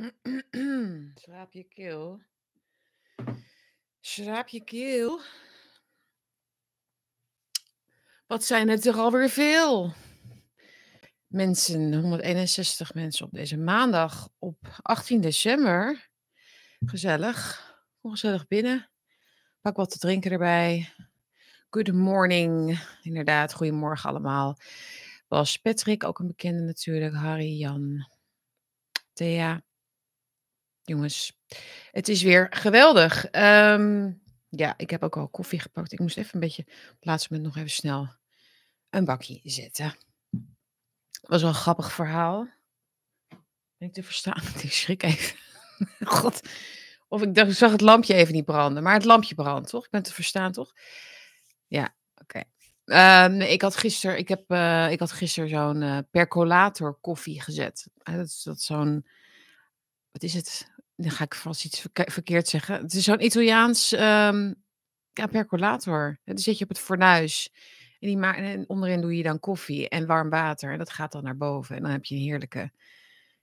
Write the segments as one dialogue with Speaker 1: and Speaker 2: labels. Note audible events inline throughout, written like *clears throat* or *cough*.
Speaker 1: *clears throat* Schraap je keel. Schraap je keel. Wat zijn het er alweer veel? Mensen, 161 mensen op deze maandag op 18 december. Gezellig. Kom gezellig binnen. Pak wat te drinken erbij. Good morning. Inderdaad, goedemorgen allemaal. Was Patrick, ook een bekende natuurlijk. Harry, Jan, Thea. Jongens, het is weer geweldig. Ehm, ja, ik heb ook al koffie gepakt. Ik moest even een beetje op het laatste moment nog even snel een bakje zetten. was wel een grappig verhaal. Ben ik te verstaan? *laughs* Ik schrik even. *laughs* God. Of ik zag het lampje even niet branden. Maar het lampje brandt, toch? Ik ben te verstaan, toch? Ja, oké. Ehm, ik had gisteren, ik heb, eh, ik had zo'n eh, percolator koffie gezet. Uh, dat is dat zo'n, wat is het? Dan ga ik vast iets verkeerd zeggen. Het is zo'n Italiaans um, ja, percolator. Dan zet je op het fornuis. En, die en onderin doe je dan koffie en warm water. En dat gaat dan naar boven. En dan heb je een heerlijke,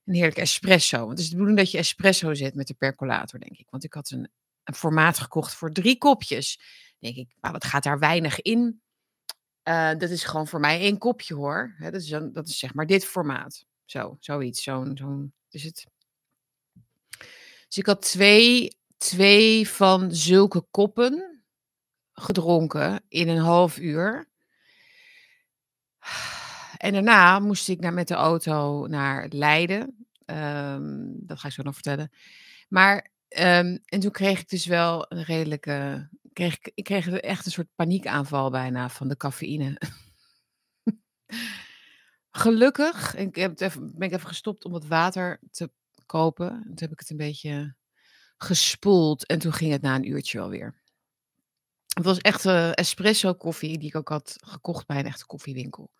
Speaker 1: een heerlijke espresso. Want het is de bedoeling dat je espresso zet met de percolator, denk ik. Want ik had een, formaat gekocht voor drie kopjes. denk ik, wat gaat daar weinig in? Uh, dat is gewoon voor mij één kopje hoor. Dat, is dan, dat is zeg maar dit formaat. Zo, zoiets. Zo'n, zo'n, is het. Dus ik had twee, twee van zulke koppen gedronken in een half uur. En daarna moest ik naar, met de auto naar Leiden. Um, dat ga ik zo nog vertellen. Maar, um, en toen kreeg ik dus wel een redelijke. Kreeg ik, kreeg echt een soort paniekaanval bijna van de cafeïne. *laughs* Gelukkig ik heb even, ben ik even gestopt om het water te kopen. Toen heb ik het een beetje gespoeld en toen ging het na een uurtje wel weer. Het was echt uh, espresso koffie die ik ook had gekocht bij een echte koffiewinkel.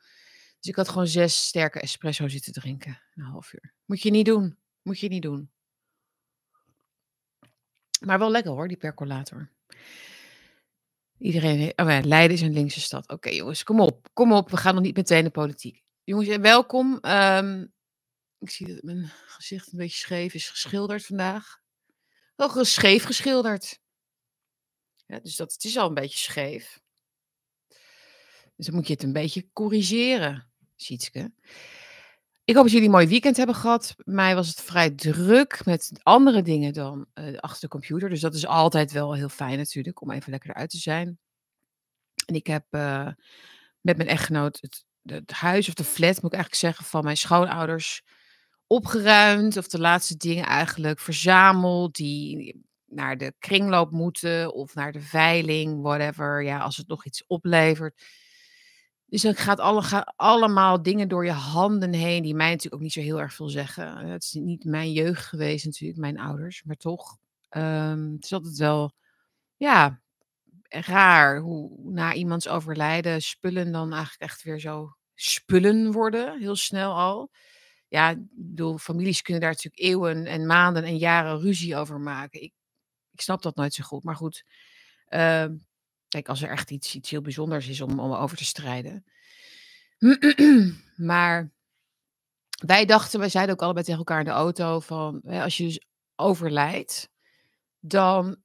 Speaker 1: Dus ik had gewoon zes sterke espresso zitten drinken. Een half uur. Moet je niet doen. Moet je niet doen. Maar wel lekker hoor, die percolator. Iedereen, oh ja, Leiden is een linkse stad. Oké jongens, kom op. Kom op, we gaan nog niet meteen de politiek. Jongens, welkom. Um, ik zie dat mijn gezicht een beetje scheef is geschilderd vandaag. Wel scheef geschilderd. Ja, dus dat, het is al een beetje scheef. Dus dan moet je het een beetje corrigeren, Sietske. Ik hoop dat jullie een mooi weekend hebben gehad. Mij was het vrij druk met andere dingen dan uh, achter de computer. Dus dat is altijd wel heel fijn natuurlijk, om even lekker eruit te zijn. En ik heb uh, met mijn echtgenoot het, het, huis of de flat, moet ik eigenlijk zeggen, van mijn schoonouders opgeruimd. Of de laatste dingen eigenlijk verzameld die naar de kringloop moeten of naar de veiling, whatever. Ja, als het nog iets oplevert. Dus dan gaat, alle, allemaal dingen door je handen heen, die mij natuurlijk ook niet zo heel erg veel zeggen. Het is niet mijn jeugd geweest natuurlijk, mijn ouders, maar toch. Um, het is altijd wel, ja, raar hoe na iemands overlijden spullen dan eigenlijk echt weer zo spullen worden, heel snel al. Ja, ik bedoel, families kunnen daar natuurlijk eeuwen en maanden en jaren ruzie over maken. Ik, ik snap dat nooit zo goed, maar goed. Uh, kijk, als er echt iets, iets heel bijzonders is om, om over te strijden. *clears throat* maar wij dachten, wij zeiden ook allebei tegen elkaar in de auto van, als je dus overlijdt, dan,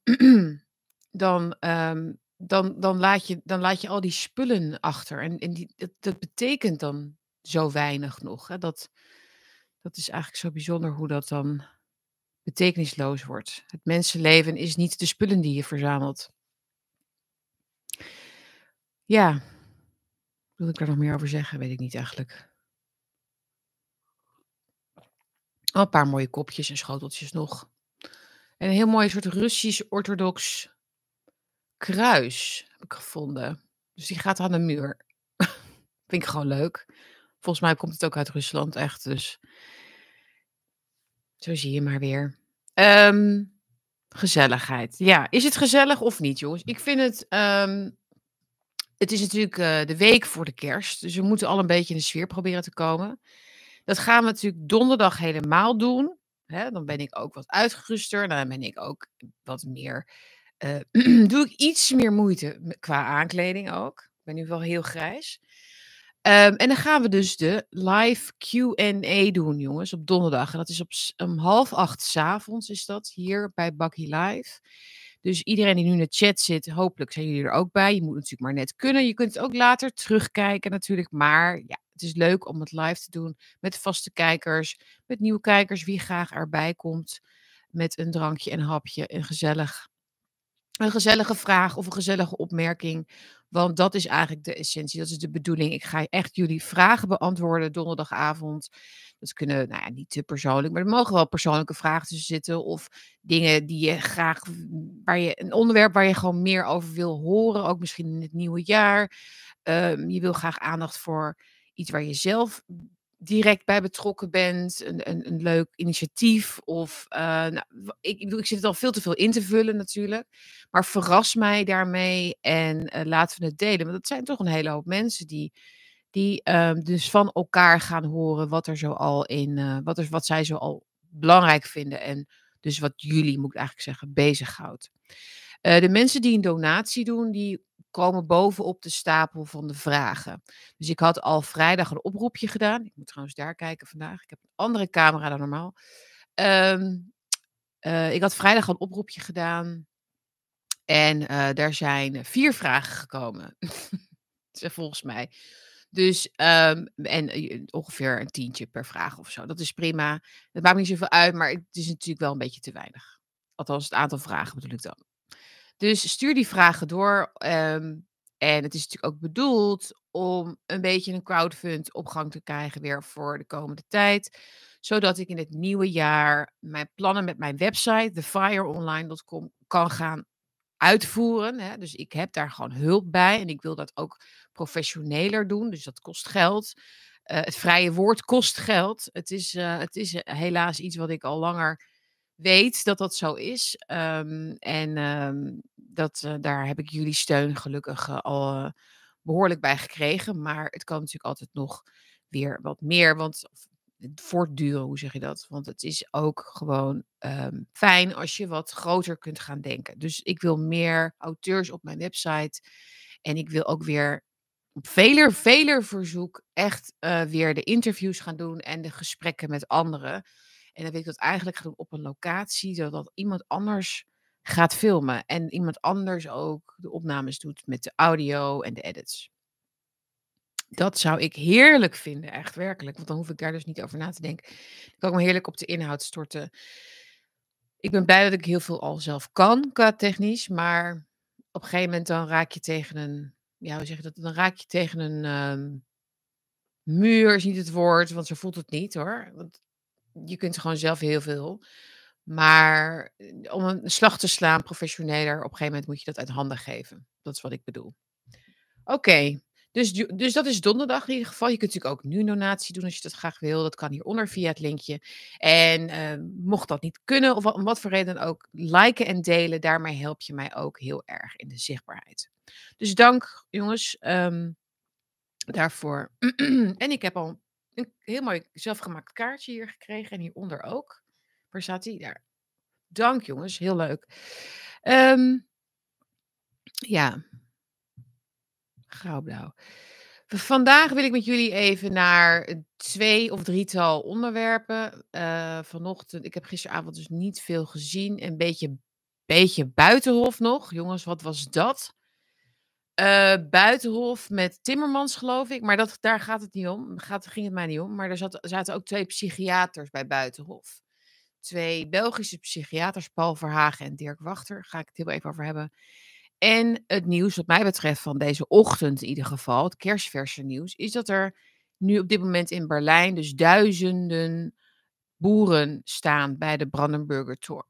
Speaker 1: *clears throat* dan um, dan, dan, laat je, dan laat je al die spullen achter. En, en die, dat, dat betekent dan zo weinig nog. Hè? Dat, dat is eigenlijk zo bijzonder hoe dat dan betekenisloos wordt. Het mensenleven is niet de spullen die je verzamelt. Ja, wil ik daar nog meer over zeggen? Weet ik niet eigenlijk. Een paar mooie kopjes en schoteltjes nog. En een heel mooi soort Russisch-orthodox kruis heb ik gevonden. Dus die gaat aan de muur. *laughs* Vind ik gewoon leuk. Volgens mij komt het ook uit Rusland, echt. Dus zo zie je maar weer. Um, gezelligheid. Ja, is het gezellig of niet, jongens? Ik vind het. Um, het is natuurlijk uh, de week voor de kerst. Dus we moeten al een beetje in de sfeer proberen te komen. Dat gaan we natuurlijk donderdag helemaal doen. Hè, dan ben ik ook wat uitgeruster. Dan ben ik ook wat meer uh, *clears throat* doe ik iets meer moeite qua aankleding ook. Ik ben nu wel heel grijs. Ehm, en dan gaan we dus de live Q&A doen, jongens, op donderdag. En dat is op half acht s'avonds is dat, hier bij Bakkie Live. Dus iedereen die nu in de chat zit, hopelijk zijn jullie er ook bij. Je moet natuurlijk maar net kunnen. Je kunt het ook later terugkijken natuurlijk. Maar ja, het is leuk om het live te doen met vaste kijkers, met nieuwe kijkers, wie graag erbij komt. Met een drankje en hapje gezellig. Een gezellige vraag of een gezellige opmerking. Want dat is eigenlijk de essentie, dat is de bedoeling. Ik ga echt jullie vragen beantwoorden donderdagavond. Dat kunnen, nou ja, niet te persoonlijk, maar er mogen wel persoonlijke vragen tussen zitten. Of dingen die je graag, waar je, een onderwerp waar je gewoon meer over wil horen. Ook misschien in het nieuwe jaar. Ehm, je wil graag aandacht voor iets waar je zelf direct bij betrokken bent, een, een, een leuk initiatief. Of, uh, nou, ik, ik, bedoel, ik zit het al veel te veel in te vullen natuurlijk. Maar verras mij daarmee en uh, laten we het delen. Want dat zijn toch een hele hoop mensen die, die uh, dus van elkaar gaan horen wat er zo al in, uh, wat, er, wat zij zo al belangrijk vinden. En dus wat jullie, moet ik eigenlijk zeggen, bezighoudt. de mensen die een donatie doen, die komen bovenop de stapel van de vragen. Dus ik had al vrijdag een oproepje gedaan. Ik moet trouwens daar kijken vandaag. Ik heb een andere camera dan normaal. Um, uh, ik had vrijdag een oproepje gedaan. En uh, daar zijn vier vragen gekomen. *laughs* Volgens mij. Dus, um, en eh, ongeveer een tientje per vraag of zo. Dat is prima. Het maakt niet zoveel uit, maar het is natuurlijk wel een beetje te weinig. Althans, het aantal vragen bedoel ik dan. Dus stuur die vragen door. Um, en het is natuurlijk ook bedoeld om een beetje een crowdfund op gang te krijgen weer voor de komende tijd. Zodat ik in het nieuwe jaar mijn plannen met mijn website, thefireonline.com, kan gaan uitvoeren. Hè. Dus ik heb daar gewoon hulp bij en ik wil dat ook professioneler doen. Dus dat kost geld. Uh, het vrije woord kost geld. Het is, uh, het is helaas iets wat ik al langer weet dat dat zo is. Um, en um, dat, uh, daar heb ik jullie steun gelukkig uh, al uh, behoorlijk bij gekregen. Maar het kan natuurlijk altijd nog weer wat meer. Want voortduren, hoe zeg je dat? Want het is ook gewoon um, fijn als je wat groter kunt gaan denken. Dus ik wil meer auteurs op mijn website. En ik wil ook weer op veler, veler verzoek echt weer de interviews gaan doen en de gesprekken met anderen. En dan wil ik dat eigenlijk gaan doen op een locatie, zodat iemand anders gaat filmen. En iemand anders ook de opnames doet met de audio en de edits. Dat zou ik heerlijk vinden, echt werkelijk. Want dan hoef ik daar dus niet over na te denken. Dan kan ik me heerlijk op de inhoud storten. Ik ben blij dat ik heel veel al zelf kan qua technisch. Maar op een gegeven moment dan raak je tegen een. Ja, hoe zeg je dat? Dan raak je tegen een. Um, muur is niet het woord, want zo voelt het niet hoor. Want je kunt gewoon zelf heel veel. Maar eh, om een slag te slaan, professioneler, op een gegeven moment moet je dat uit handen geven. Dat is wat ik bedoel. Oké, dus, dus dat is donderdag in ieder geval. Je kunt natuurlijk ook nu een donatie doen als je dat graag wil. Dat kan hieronder via het linkje. En uh, mocht dat niet kunnen, of om wat voor reden ook, liken en delen. Daarmee help je mij ook heel erg in de zichtbaarheid. Dus dank jongens um, daarvoor. *clears throat* en ik heb al een heel mooi zelfgemaakt kaartje hier gekregen. En hieronder ook. Waar staat die? Daar. Dank jongens, heel leuk. Um, ja. Grauwblauw. Vandaag wil ik met jullie even naar twee of drietal onderwerpen. Uh, vanochtend, ik heb gisteravond dus niet veel gezien. Een beetje, beetje buitenhof nog. Jongens, wat was dat? Uh, Buitenhof met Timmermans, geloof ik. Maar dat, daar gaat het niet om. Gaat, ging het mij niet om. Maar er zat, zaten ook twee psychiaters bij Buitenhof. Twee Belgische psychiaters, Paul Verhagen en Dirk Wachter. Daar ga ik het heel even over hebben. En het nieuws, wat mij betreft, van deze ochtend in ieder geval, het kerstverse nieuws, is dat er nu op dit moment in Berlijn dus duizenden boeren staan bij de Brandenburger Tor.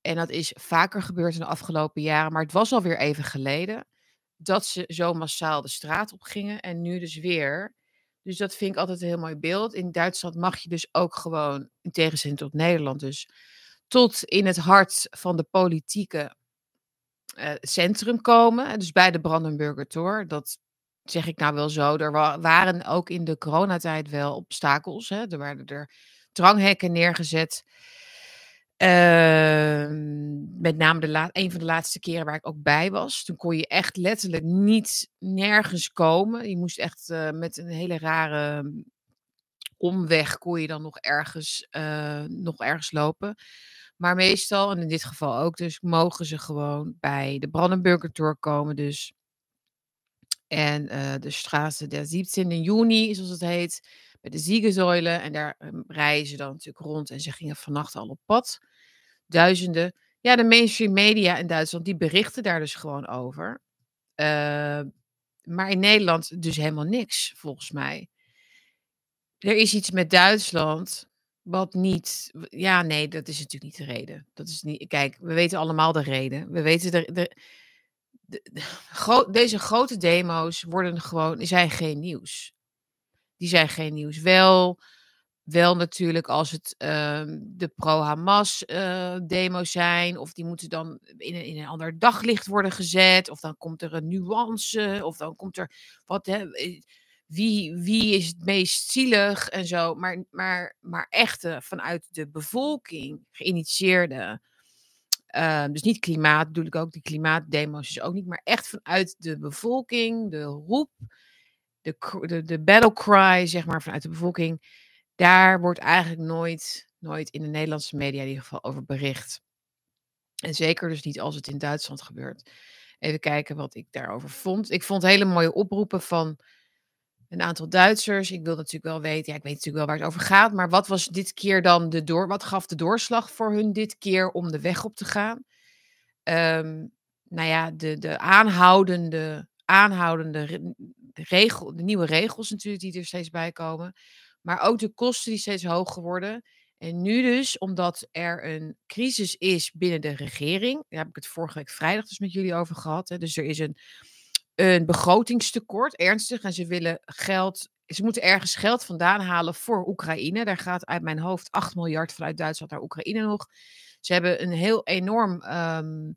Speaker 1: En dat is vaker gebeurd in de afgelopen jaren, maar het was alweer even geleden dat ze zo massaal de straat op gingen en nu dus weer. Dus dat vind ik altijd een heel mooi beeld. In Duitsland mag je dus ook gewoon, in tegenstelling tot Nederland dus, tot in het hart van de politieke uh, centrum komen. Dus bij de Brandenburger Tor. Dat zeg ik nou wel zo. Er wa waren ook in de coronatijd wel obstakels. Hè. Er werden er dranghekken neergezet. Ehm, met name de la een van de laatste keren waar ik ook bij was. Toen kon je echt letterlijk niet nergens komen. Je moest echt uh, met een hele rare mm, omweg kon je dan nog ergens, uh, nog ergens lopen. Maar meestal, en in dit geval ook, dus mogen ze gewoon bij de Brandenburger Tor komen. Dus. En uh, de Straße der 17 juni, zoals het heet, bij de Ziegensäule. En daar um, rijden ze dan natuurlijk rond. En ze gingen vannacht al op pad. Duizenden. Ja, de mainstream media in Duitsland, die berichten daar dus gewoon over. Uh, maar in Nederland dus helemaal niks, volgens mij. Er is iets met Duitsland wat niet. Ja, nee, dat is natuurlijk niet de reden. Dat is niet. Kijk, we weten allemaal de reden. We weten de. de, de, *laughs* deze grote demo's worden gewoon, zijn geen nieuws. Die zijn geen nieuws. Wel, wel natuurlijk als het uh, de pro-Hamas uh, demo's zijn, of die moeten dan in een, in een ander daglicht worden gezet, of dan komt er een nuance, of dan komt er wat. Hè, wie, wie is het meest zielig en zo. Maar, maar, maar echte vanuit de bevolking geïnitieerde. Uh, dus niet klimaat, bedoel ik ook, die klimaatdemo's is ook niet, maar echt vanuit de bevolking, de roep, de, de, de battle cry, zeg maar, vanuit de bevolking. Daar wordt eigenlijk nooit, nooit in de Nederlandse media in ieder geval over bericht. En zeker dus niet als het in Duitsland gebeurt. Even kijken wat ik daarover vond. Ik vond hele mooie oproepen van een aantal Duitsers. Ik wil natuurlijk wel weten, ja, ik weet natuurlijk wel waar het over gaat, maar wat was dit keer dan de door, wat gaf de doorslag voor hun dit keer om de weg op te gaan? Um, nou ja, de, de aanhoudende, aanhoudende regel, de nieuwe regels natuurlijk die er steeds bij komen, maar ook de kosten die steeds hoger worden. En nu dus, omdat er een crisis is binnen de regering, daar heb ik het vorige week vrijdag dus met jullie over gehad. Hè, dus er is een een begrotingstekort, ernstig. En ze willen geld. Ze moeten ergens geld vandaan halen voor Oekraïne. Daar gaat uit mijn hoofd 8 miljard vanuit Duitsland naar Oekraïne nog. Ze hebben een heel enorm um,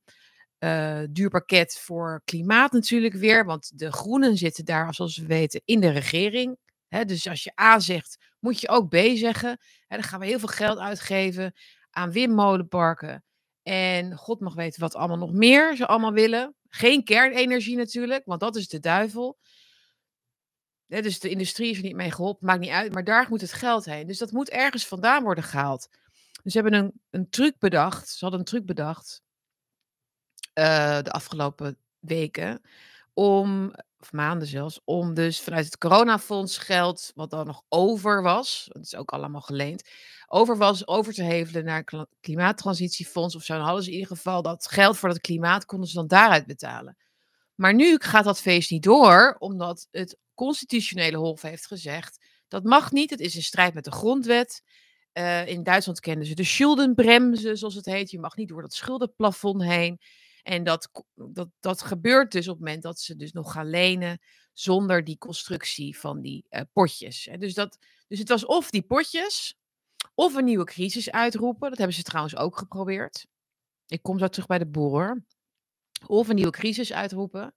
Speaker 1: duur pakket voor klimaat natuurlijk weer. Want de groenen zitten daar, zoals we weten, in de regering. Dus als je A zegt, moet je ook B zeggen. Dan gaan we heel veel geld uitgeven aan windmolenparken. En God mag weten wat allemaal nog meer ze allemaal willen. Geen kernenergie natuurlijk, want dat is de duivel. dus de industrie is er niet mee geholpen, maakt niet uit. Maar daar moet het geld heen. Dus dat moet ergens vandaan worden gehaald. Dus ze hebben een, een truc bedacht. Ze hadden een truc bedacht. Uh, de afgelopen weken. Om, of maanden zelfs, om dus vanuit het coronafonds geld, wat dan nog over was, dat is ook allemaal geleend, over was, over te hevelen naar het klimaattransitiefonds of zo. Dan hadden in ieder geval dat geld voor dat klimaat, konden ze dan daaruit betalen. Maar nu gaat dat feest niet door, omdat het constitutionele hof heeft gezegd, dat mag niet, het is in strijd met de grondwet. Uh, in Duitsland kennen ze de schuldenbremse, zoals het heet. Je mag niet door dat schuldenplafond heen. En dat, dat, dat gebeurt dus op het moment dat ze dus nog gaan lenen zonder die constructie van die uh, potjes. Dus, dat, dus het was of die potjes, of een nieuwe crisis uitroepen. Dat hebben ze trouwens ook geprobeerd. Ik kom zo terug bij de boer. Of een nieuwe crisis uitroepen.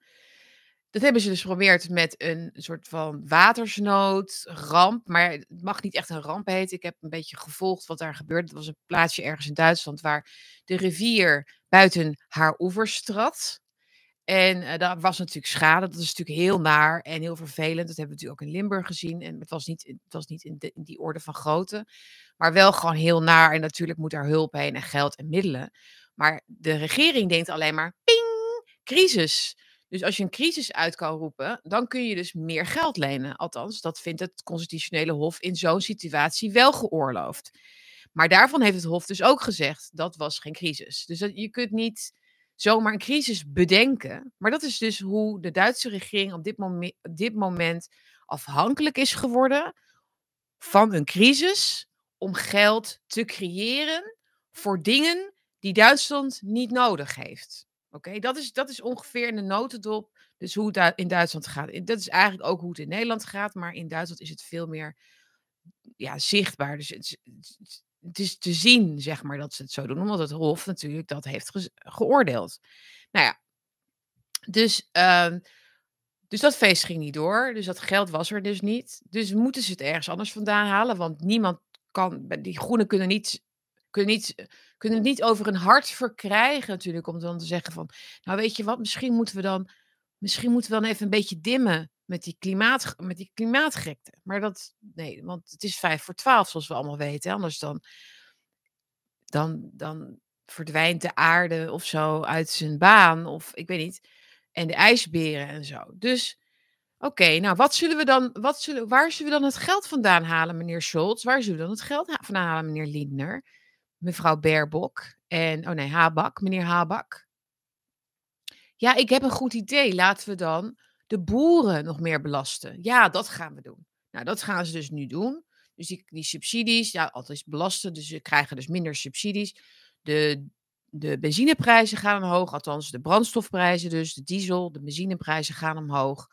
Speaker 1: Dat hebben ze dus geprobeerd met een soort van watersnood, ramp. Maar het mag niet echt een ramp heten. Ik heb een beetje gevolgd wat daar gebeurde. Het was een plaatsje ergens in Duitsland waar de rivier buiten haar oevers trad. En uh, daar was natuurlijk schade. Dat is natuurlijk heel naar en heel vervelend. Dat hebben we natuurlijk ook in Limburg gezien. En het was niet, het was niet in, in die orde van grootte. Maar wel gewoon heel naar. En natuurlijk moet daar hulp heen en geld en middelen. Maar de regering denkt alleen maar, ping, crisis. Dus als je een crisis uit kan roepen, dan kun je dus meer geld lenen. Althans, dat vindt het constitutionele hof in zo'n situatie wel geoorloofd. Maar daarvan heeft het hof dus ook gezegd, dat was geen crisis. Dus dat, je kunt niet zomaar een crisis bedenken. Maar dat is dus hoe de Duitse regering op dit, op dit moment afhankelijk is geworden van een crisis om geld te creëren voor dingen die Duitsland niet nodig heeft. Oké, dat, is, dat is ongeveer in de notendop. Dus hoe het in Duitsland gaat. Dat is eigenlijk ook hoe het in Nederland gaat. Maar in Duitsland is het veel meer ja, zichtbaar. Dus het, is te zien, zeg maar, dat ze het zo doen. Omdat het Hof natuurlijk dat heeft geoordeeld. Nou ja, dus, uh, dus dat feest ging niet door. Dus dat geld was er dus niet. Dus moeten ze het ergens anders vandaan halen. Want niemand kan, die groenen kunnen niet kunnen, niet, kunnen het niet over een hart verkrijgen natuurlijk. Om dan te zeggen van, nou weet je wat, misschien moeten we dan, misschien moeten we dan even een beetje dimmen met die, klimaat, met die klimaatgekte. Maar dat, nee, want het is vijf voor twaalf zoals we allemaal weten. Anders dan, dan, dan verdwijnt de aarde of zo uit zijn baan. Of ik weet niet. En de ijsberen en zo. Dus Oké, nou wat zullen we dan, wat zullen, waar zullen we dan het geld vandaan halen, meneer Scholz? Waar zullen we dan het geld vandaan halen, meneer Lindner? Mevrouw Baerbock en, oh nee, Habak, meneer Habak. Ja, ik heb een goed idee. Laten we dan de boeren nog meer belasten. Ja, dat gaan we doen. Nou, dat gaan ze dus nu doen. Dus die, die subsidies, ja, altijd belasten, dus ze krijgen dus minder subsidies. De, de benzineprijzen gaan omhoog, althans de brandstofprijzen dus, de diesel, de benzineprijzen gaan omhoog.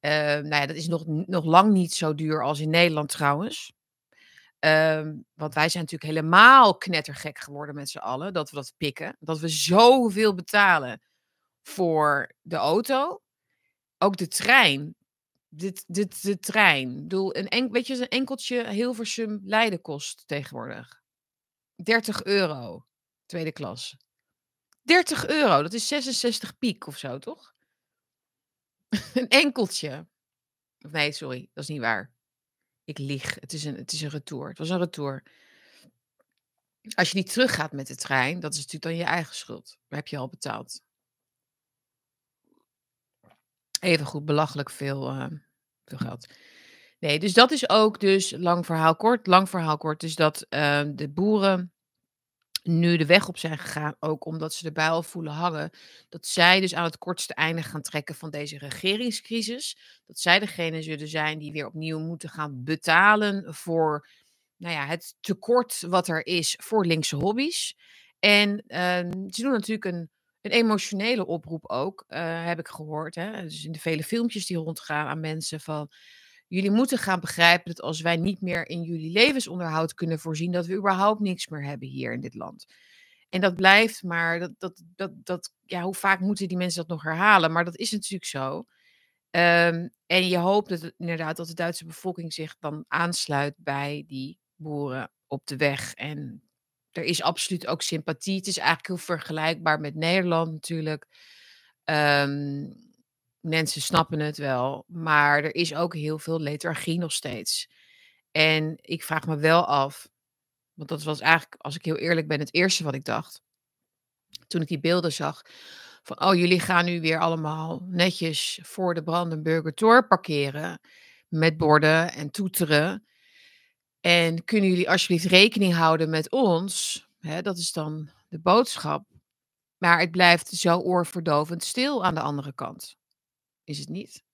Speaker 1: Uh, nou ja, dat is nog, nog lang niet zo duur als in Nederland trouwens. Uh, want wij zijn natuurlijk helemaal knettergek geworden met z'n allen. Dat we dat pikken. Dat we zoveel betalen voor de auto. Ook de trein. Dit, dit, de trein. Ik bedoel, een en, weet je, een enkeltje Hilversum Leiden kost tegenwoordig. 30 euro. Tweede klas. 30 euro. Dat is 66 piek of zo, toch? *laughs* een enkeltje. Nee, sorry, dat is niet waar. Ik lieg. Het is een, het is een retour. Het was een retour. Als je niet teruggaat met de trein, dat is natuurlijk dan je eigen schuld. Maar heb je al betaald. Even goed, belachelijk veel, uh, veel geld. Nee, dus dat is ook dus, lang verhaal kort, lang verhaal kort, dus dat uh, de boeren nu de weg op zijn gegaan, ook omdat ze erbij al voelen hangen, dat zij dus aan het kortste einde gaan trekken van deze regeringscrisis. Dat zij degene zullen zijn die weer opnieuw moeten gaan betalen voor nou ja, het tekort wat er is voor linkse hobby's. En uh, ze doen natuurlijk een, een emotionele oproep ook, uh, heb ik gehoord. Hè? Dus in de vele filmpjes die rondgaan aan mensen van Jullie moeten gaan begrijpen dat als wij niet meer in jullie levensonderhoud kunnen voorzien, dat we überhaupt niks meer hebben hier in dit land. En dat blijft maar, dat, dat, dat, dat, ja, hoe vaak moeten die mensen dat nog herhalen? Maar dat is natuurlijk zo. Um, en je hoopt inderdaad dat de Duitse bevolking zich dan aansluit bij die boeren op de weg. En er is absoluut ook sympathie. Het is eigenlijk heel vergelijkbaar met Nederland natuurlijk. Um, mensen snappen het wel, maar er is ook heel veel lethargie nog steeds. En ik vraag me wel af, want dat was eigenlijk, als ik heel eerlijk ben, het eerste wat ik dacht. Toen ik die beelden zag van, oh, jullie gaan nu weer allemaal netjes voor de Brandenburger Tor parkeren met borden en toeteren. En kunnen jullie alsjeblieft rekening houden met ons? Hè, dat is dan de boodschap. Maar het blijft zo oorverdovend stil aan de andere kant is het niet.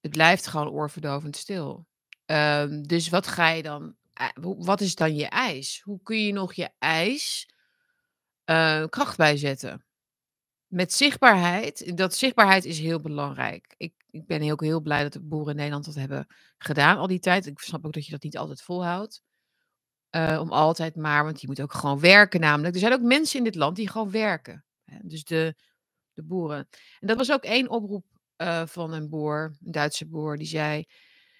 Speaker 1: Het blijft gewoon oorverdovend stil. Um, dus wat ga je dan, wat is dan je eis? Hoe kun je nog je eis uh, kracht bijzetten? Met zichtbaarheid, dat zichtbaarheid is heel belangrijk. Ik, ik ben heel, heel blij dat de boeren in Nederland dat hebben gedaan al die tijd. Ik snap ook dat je dat niet altijd volhoudt. Uh, om altijd maar, want je moet ook gewoon werken namelijk. Er zijn ook mensen in dit land die gewoon werken. Dus de, de boeren. En dat was ook één oproep uh, van een boer, een Duitse boer, die zei: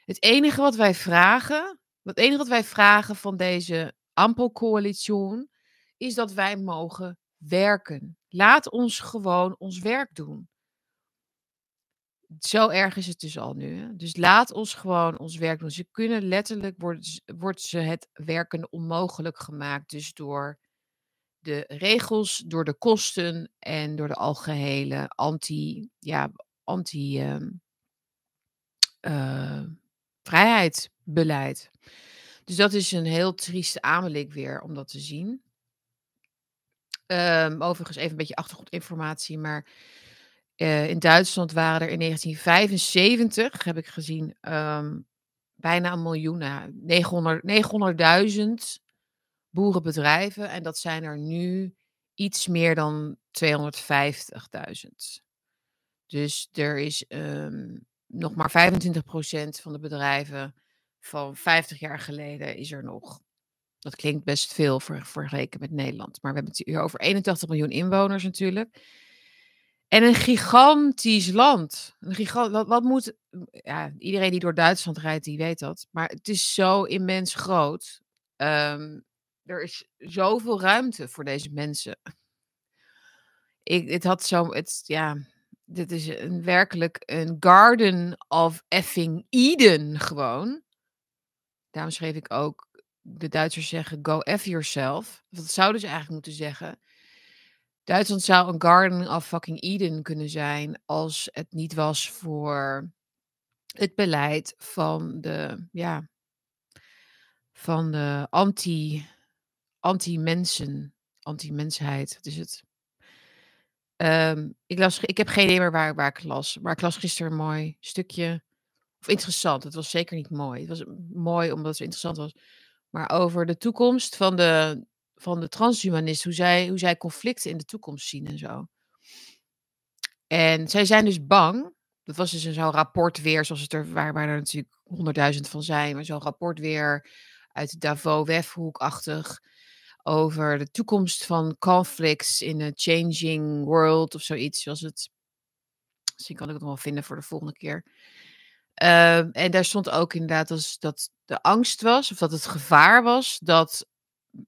Speaker 1: Het enige wat wij vragen, het enige wat wij vragen van deze Ampelcoalitie, is dat wij mogen werken. Laat ons gewoon ons werk doen. Zo erg is het dus al nu. Hè? Dus laat ons gewoon ons werk doen. Ze kunnen letterlijk, wordt, wordt ze het werken onmogelijk gemaakt. Dus door de regels, door de kosten en door de algehele anti, ja, anti-vrijheidsbeleid. Ehm, uh, dus dat is een heel trieste aanblik weer om dat te zien. Um, overigens even een beetje achtergrondinformatie, maar uh, in Duitsland waren er in 1975, heb ik gezien, um, bijna een miljoen, nou, 900, 900.000 boerenbedrijven. En dat zijn er nu iets meer dan 250.000. Dus er is um, nog maar 25% van de bedrijven van 50 jaar geleden is er nog. Dat klinkt best veel vergeleken met Nederland. Maar we hebben het hier over 81 miljoen inwoners natuurlijk. En een gigantisch land. Een gigant, wat, moet. Ja, iedereen die door Duitsland rijdt, die weet dat. Maar het is zo immens groot. Um, er is zoveel ruimte voor deze mensen. Ik, het had zo, het, ja, dit is een, werkelijk een garden of effing Eden gewoon. Daarom schreef ik ook, de Duitsers zeggen go F yourself. Dat zouden ze eigenlijk moeten zeggen. Duitsland zou een garden of fucking Eden kunnen zijn als het niet was voor het beleid van de, ja, van de anti, anti-mensen, anti-mensheid. Wat is het? Ehm, ik, las, ik heb geen idee meer waar, waar ik las. Maar ik las gisteren een mooi stukje. Of interessant. Het was zeker niet mooi. Het was mooi omdat het interessant was. Maar over de toekomst van de, van de transhumanisten. Hoe zij, hoe zij conflicten in de toekomst zien en zo. En zij zijn dus bang. Dat was dus zo'n rapport weer, zoals het er, waar, waar er natuurlijk honderdduizend van zijn. Maar zo'n rapport weer uit de Davos-wefhoek-achtig over de toekomst van conflicts in a changing world of zoiets was het. Misschien kan ik het nog wel vinden voor de volgende keer. Ehm, en daar stond ook inderdaad als dat de angst was, of dat het gevaar was, dat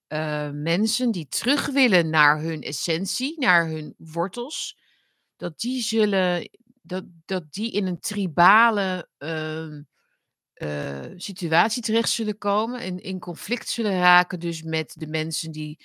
Speaker 1: uh, mensen die terug willen naar hun essentie, naar hun wortels, dat die zullen, dat, dat die in een tribale uh, uh, situatie terecht zullen komen en in conflict zullen raken dus met de mensen die,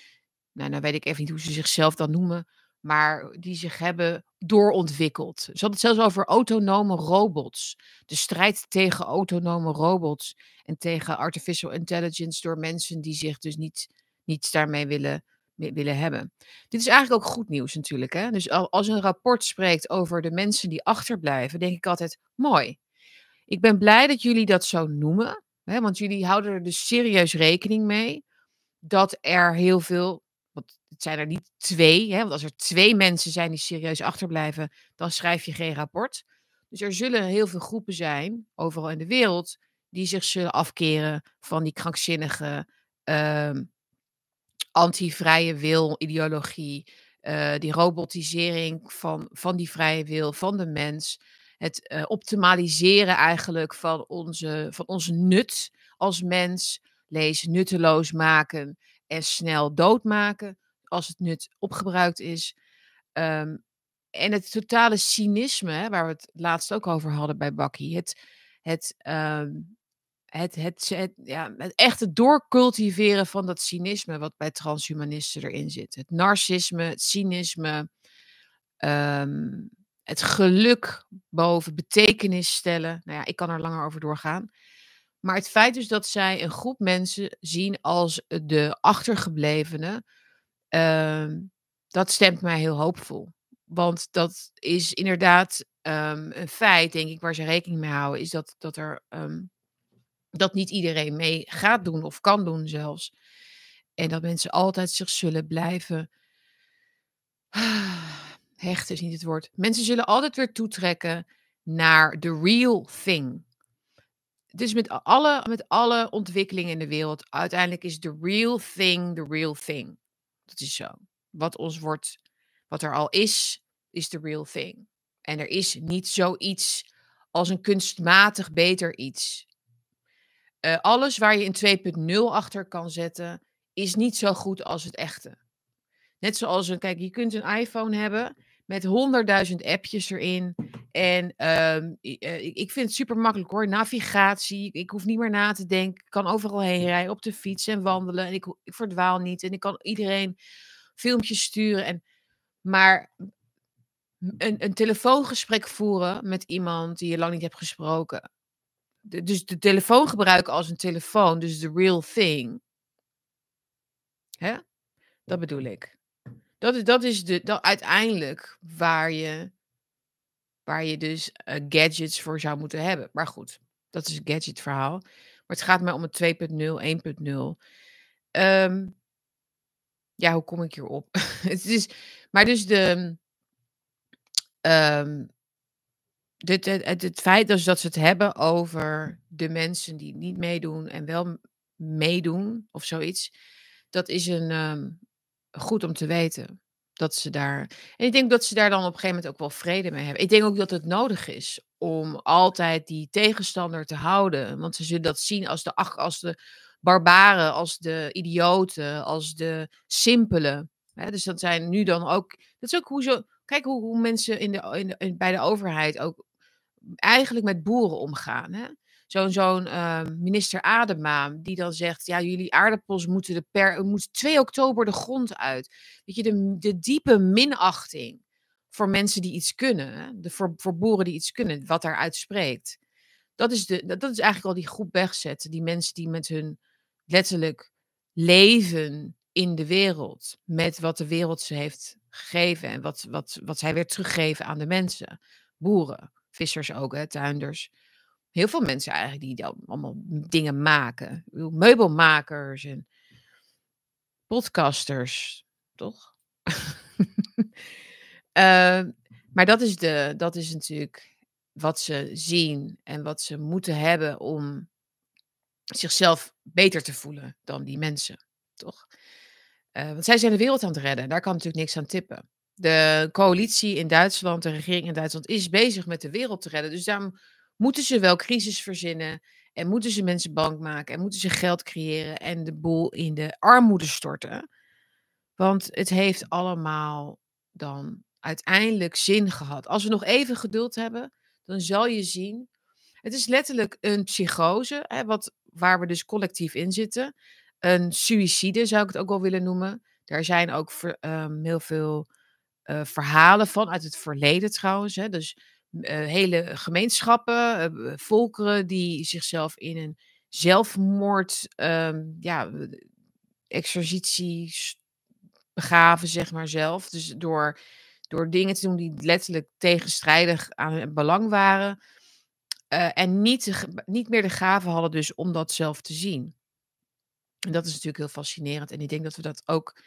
Speaker 1: nou, nou weet ik even niet hoe ze zichzelf dan noemen, maar die zich hebben doorontwikkeld. Ze hadden het zelfs over autonome robots. De strijd tegen autonome robots en tegen artificial intelligence door mensen die zich dus niet, niets daarmee willen, willen hebben. Dit is eigenlijk ook goed nieuws natuurlijk. Hè? Dus als een rapport spreekt over de mensen die achterblijven, denk ik altijd mooi. Ik ben blij dat jullie dat zo noemen, hè, want jullie houden er dus serieus rekening mee dat er heel veel, want het zijn er niet twee, hè, want als er twee mensen zijn die serieus achterblijven, dan schrijf je geen rapport. Dus er zullen heel veel groepen zijn, overal in de wereld, die zich zullen afkeren van die krankzinnige uh, anti-vrije wil ideologie, uh, die robotisering van, van die vrije wil, van de mens het uh, optimaliseren eigenlijk van onze, van onze nut als mens. Lees nutteloos maken en snel doodmaken als het nut opgebruikt is. Um, en het totale cynisme, waar we het laatst ook over hadden bij Bakkie. Het, het, um, het, het, het, ja, het echte doorcultiveren van dat cynisme wat bij transhumanisten erin zit. Het narcisme, het cynisme, um, het geluk boven betekenis stellen. Nou ja, ik kan er langer over doorgaan. Maar het feit dus dat zij een groep mensen zien als de achtergeblevenen, uh, dat stemt mij heel hoopvol. Want dat is inderdaad um, een feit, denk ik, waar ze rekening mee houden, is dat, dat er um, dat niet iedereen mee gaat doen of kan doen zelfs. En dat mensen altijd zich zullen blijven *sighs* hecht is niet het woord. Mensen zullen altijd weer toetrekken naar the real thing. Dus met alle, met alle ontwikkelingen in de wereld, uiteindelijk is the real thing the real thing. Dat is zo. Wat ons wordt, wat er al is, is the real thing. En er is niet zoiets als een kunstmatig beter iets. Uh, alles waar je een 2.0 achter kan zetten, is niet zo goed als het echte. Net zoals een, kijk, je kunt een iPhone hebben met honderdduizend appjes erin. En um, ik vind het super makkelijk hoor. Navigatie. Ik hoef niet meer na te denken. Ik kan overal heen rijden. Op de fiets en wandelen. En ik, ik verdwaal niet. En ik kan iedereen filmpjes sturen. En, maar een, een telefoongesprek voeren met iemand die je lang niet hebt gesproken. dus de telefoon gebruiken als een telefoon. Dus de real thing. Hè? Dat bedoel ik. Dat is, dat is de, dat uiteindelijk waar je, waar je dus uh, gadgets voor zou moeten hebben. Maar goed, dat is het gadgetverhaal. Maar het gaat mij om het 2.0, 1.0. Um, ja, hoe kom ik hierop? *laughs* het is, maar dus de, um, dit, het, het, feit dat ze het hebben over de mensen die niet meedoen en wel meedoen of zoiets, dat is een, um, goed om te weten. Dat ze daar. En ik denk dat ze daar dan op een gegeven moment ook wel vrede mee hebben. Ik denk ook dat het nodig is om altijd die tegenstander te houden. Want ze zullen dat zien als de, als de barbaren, als de idioten, als de simpelen. Dus dat zijn nu dan ook. Dat is ook hoe zo. Kijk hoe, hoe mensen in de, in de, in- bij de overheid ook eigenlijk met boeren omgaan. Hè? Zo'n zo'n ehm, minister Adema, die dan zegt: Ja, jullie aardappels moeten, de per, moeten 2 oktober de grond uit. Weet je, de, de diepe minachting voor mensen die iets kunnen? De, voor, voor boeren die iets kunnen, wat daaruit spreekt. Dat is, de, dat dat is eigenlijk al die groep wegzetten. Die mensen die met hun letterlijk leven in de wereld. Met wat de wereld ze heeft gegeven. En wat, wat, wat zij weer teruggeven aan de mensen. Boeren, vissers ook, hè, tuinders. Heel veel mensen eigenlijk die dan allemaal dingen maken. Meubelmakers en podcasters, toch? *laughs* Ehm, maar dat is, de, dat is natuurlijk wat ze zien en wat ze moeten hebben om zichzelf beter te voelen dan die mensen, toch? Eh, want zij zijn de wereld aan het redden. Daar kan natuurlijk niks aan tippen. De coalitie in Duitsland, de regering in Duitsland, is bezig met de wereld te redden. Dus daarom moeten ze wel crisis verzinnen. En moeten ze mensen bang maken. En moeten ze geld creëren. En de boel in de armoede storten. Want het heeft allemaal dan uiteindelijk zin gehad. Als we nog even geduld hebben, dan zal je zien. Het is letterlijk een psychose, hè, wat, waar we dus collectief in zitten. Een suïcide zou ik het ook wel willen noemen. Daar zijn ook ehm, heel veel eh, verhalen van uit het verleden trouwens. Hè. Dus hele gemeenschappen, eh, volkeren die zichzelf in een zelfmoord, ehm, ja, exercitie begaven, zeg maar zelf. Dus door, door dingen te doen die letterlijk tegenstrijdig aan hun belang waren. eh, en niet, niet meer de gave hadden dus om dat zelf te zien. En dat is natuurlijk heel fascinerend. En ik denk dat we dat ook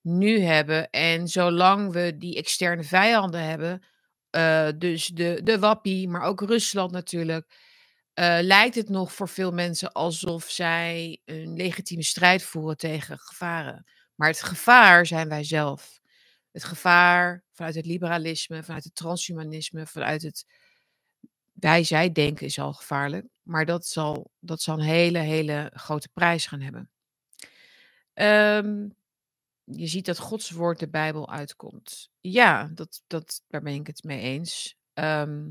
Speaker 1: nu hebben. En zolang we die externe vijanden hebben, eh, dus de, de Wappie, maar ook Rusland natuurlijk, eh, lijkt het nog voor veel mensen alsof zij een legitieme strijd voeren tegen gevaren. Maar het gevaar zijn wij zelf. Het gevaar vanuit het liberalisme, vanuit het transhumanisme, vanuit het wij-zij denken is al gevaarlijk. Maar dat zal, dat zal een hele, hele grote prijs gaan hebben. Ehm, je ziet dat Gods woord de Bijbel uitkomt. Ja, dat, dat, daar ben ik het mee eens. Ehm,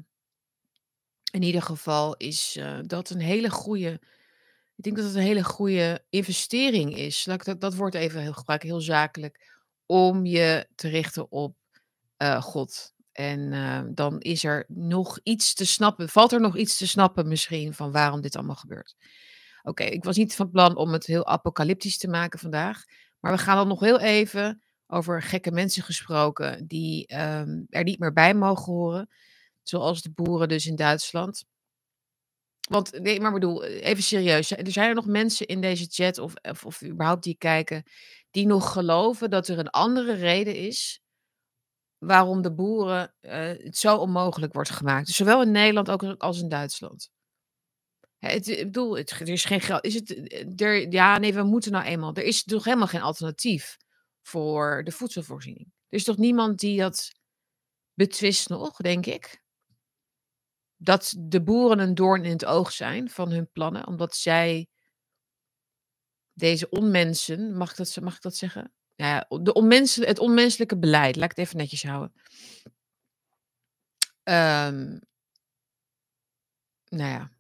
Speaker 1: in ieder geval is eh, dat een hele goede. Ik denk dat het een hele goede investering is. Laat dat, dat woord even heel gebruiken, heel zakelijk. Om je te richten op eh, God. En eh, dan is er nog iets te snappen. Valt er nog iets te snappen misschien van waarom dit allemaal gebeurt? Oké, ik was niet van plan om het heel apocalyptisch te maken vandaag. Maar we gaan dan nog heel even over gekke mensen gesproken die ehm, er niet meer bij mogen horen. Zoals de boeren dus in Duitsland. Want, nee, maar bedoel, even serieus. Er zijn er nog mensen in deze chat of, of, of überhaupt die kijken, die nog geloven dat er een andere reden is waarom de boeren eh, het zo onmogelijk wordt gemaakt. Dus zowel in Nederland ook als in Duitsland. Het, ik bedoel, het, er is geen geld. Is het, ja, nee, we moeten nou eenmaal. Er is toch helemaal geen alternatief voor de voedselvoorziening. Er is toch niemand die dat betwist nog, denk ik. Dat de boeren een doorn in het oog zijn van hun plannen, omdat zij deze onmensen, mag ik dat, mag ik dat zeggen? Ja, de onmensel, het onmenselijke beleid, laat ik het even netjes houden. Ehm, nou ja,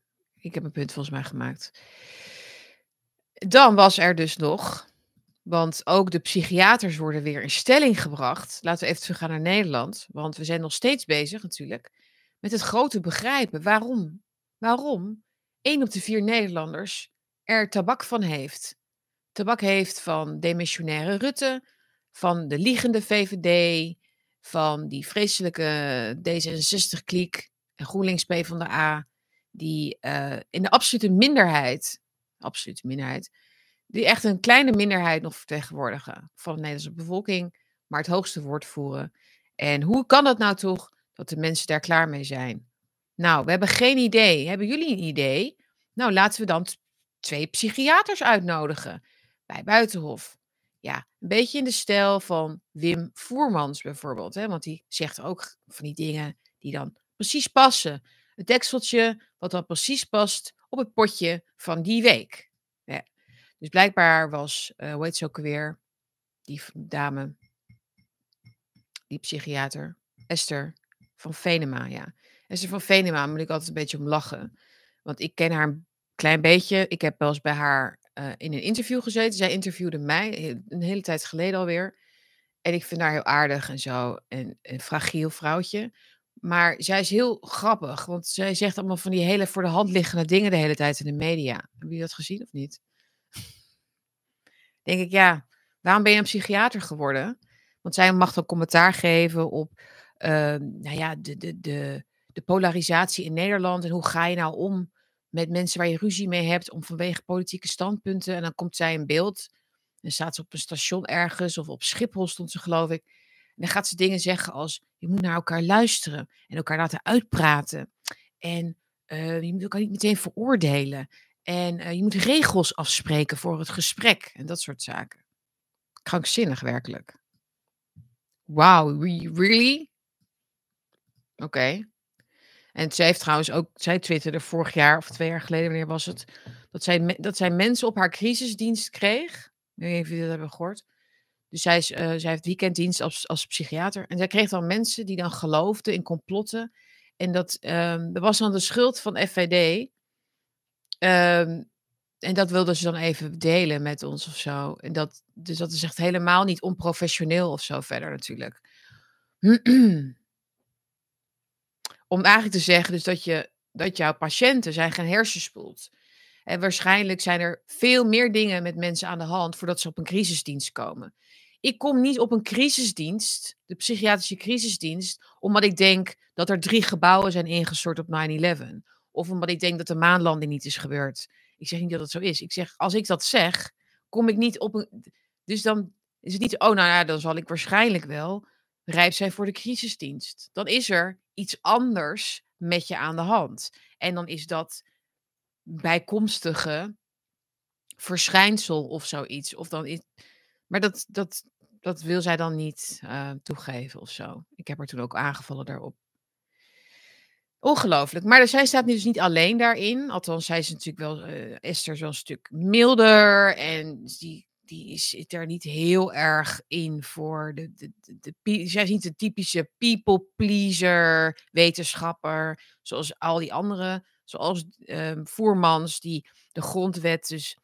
Speaker 1: ik heb een punt volgens mij gemaakt. Dan was er dus nog, want ook de psychiaters worden weer in stelling gebracht. Laten we even teruggaan naar Nederland, want we zijn nog steeds bezig natuurlijk met het grote begrijpen. Waarom? Waarom 1 op de 4 Nederlanders er tabak van heeft. Tabak heeft van demissionaire Rutte, van de liegende VVD, van die vreselijke D66-kliek en GroenLinks P van de A, die eh, in de absolute minderheid, absolute minderheid, die echt een kleine minderheid nog vertegenwoordigen van de Nederlandse bevolking, maar het hoogste woord voeren. En hoe kan het nou toch dat de mensen daar klaar mee zijn? Nou, we hebben geen idee. Hebben jullie een idee? Nou, laten we dan twee psychiaters uitnodigen bij Buitenhof. Ja, een beetje in de stijl van Wim Voermans bijvoorbeeld. Hè? Want die zegt ook van die dingen die dan precies passen. Het dekseltje wat dan precies past op het potje van die week. Ja. Dus blijkbaar was, uh, hoe heet ze ook alweer, die dame, die psychiater, Esther van Venema, ja. Esther van Venema moet ik altijd een beetje om lachen. Want ik ken haar een klein beetje. Ik heb wel eens bij haar uh, in een interview gezeten. Zij interviewde mij een hele tijd geleden alweer. En ik vind haar heel aardig en zo. En een fragiel vrouwtje. Maar zij is heel grappig. Want zij zegt allemaal van die hele voor de hand liggende dingen de hele tijd in de media. Heb je dat gezien of niet? Denk ik, ja. Waarom ben je een psychiater geworden? Want zij mag dan commentaar geven op uh, nou ja, de, de, de, de polarisatie in Nederland. En hoe ga je nou om met mensen waar je ruzie mee hebt om vanwege politieke standpunten. En dan komt zij in beeld. En staat ze op een station ergens of op Schiphol stond ze geloof ik. En dan gaat ze dingen zeggen als je moet naar elkaar luisteren en elkaar laten uitpraten. En uh, je moet elkaar niet meteen veroordelen. En uh, je moet regels afspreken voor het gesprek en dat soort zaken. Krankzinnig werkelijk. Wow, really? Oké. En zij heeft trouwens ook, zij twitterde vorig jaar of twee jaar geleden, wanneer was het? Dat zij, dat zij mensen op haar crisisdienst kreeg. Of jullie dat hebben gehoord. Dus zij, uh, zij heeft weekenddienst als, als psychiater. En zij kreeg dan mensen die dan geloofden in complotten. En dat, um, dat was dan de schuld van FVD. Ehm, en dat wilden ze dan even delen met ons of zo. En dat, dus dat is echt helemaal niet onprofessioneel of zo verder natuurlijk. *clears throat* Om eigenlijk te zeggen dus dat, je, dat jouw patiënten zijn geen hersenspoeld. En waarschijnlijk zijn er veel meer dingen met mensen aan de hand voordat ze op een crisisdienst komen. Ik kom niet op een crisisdienst, de psychiatrische crisisdienst, omdat ik denk dat er drie gebouwen zijn ingestort op 9-11. Of omdat ik denk dat de maanlanding niet is gebeurd. Ik zeg niet dat het zo is. Ik zeg, als ik dat zeg, kom ik niet op een. Dus dan is het niet, oh nou ja, dan zal ik waarschijnlijk wel rijp zijn voor de crisisdienst. Dan is er iets anders met je aan de hand. En dan is dat bijkomstige verschijnsel of zoiets. Of dan is, maar dat, dat, dat wil zij dan niet uh, toegeven of zo. Ik heb haar toen ook aangevallen daarop. Ongelooflijk. Maar zij staat dus niet alleen daarin. Althans, zij is natuurlijk wel. Uh, Esther is wel een stuk milder. En die die zit er niet heel erg in voor de, de, de, zij is niet de typische people pleaser wetenschapper, zoals al die anderen, zoals um, Voermans, die de grondwet dus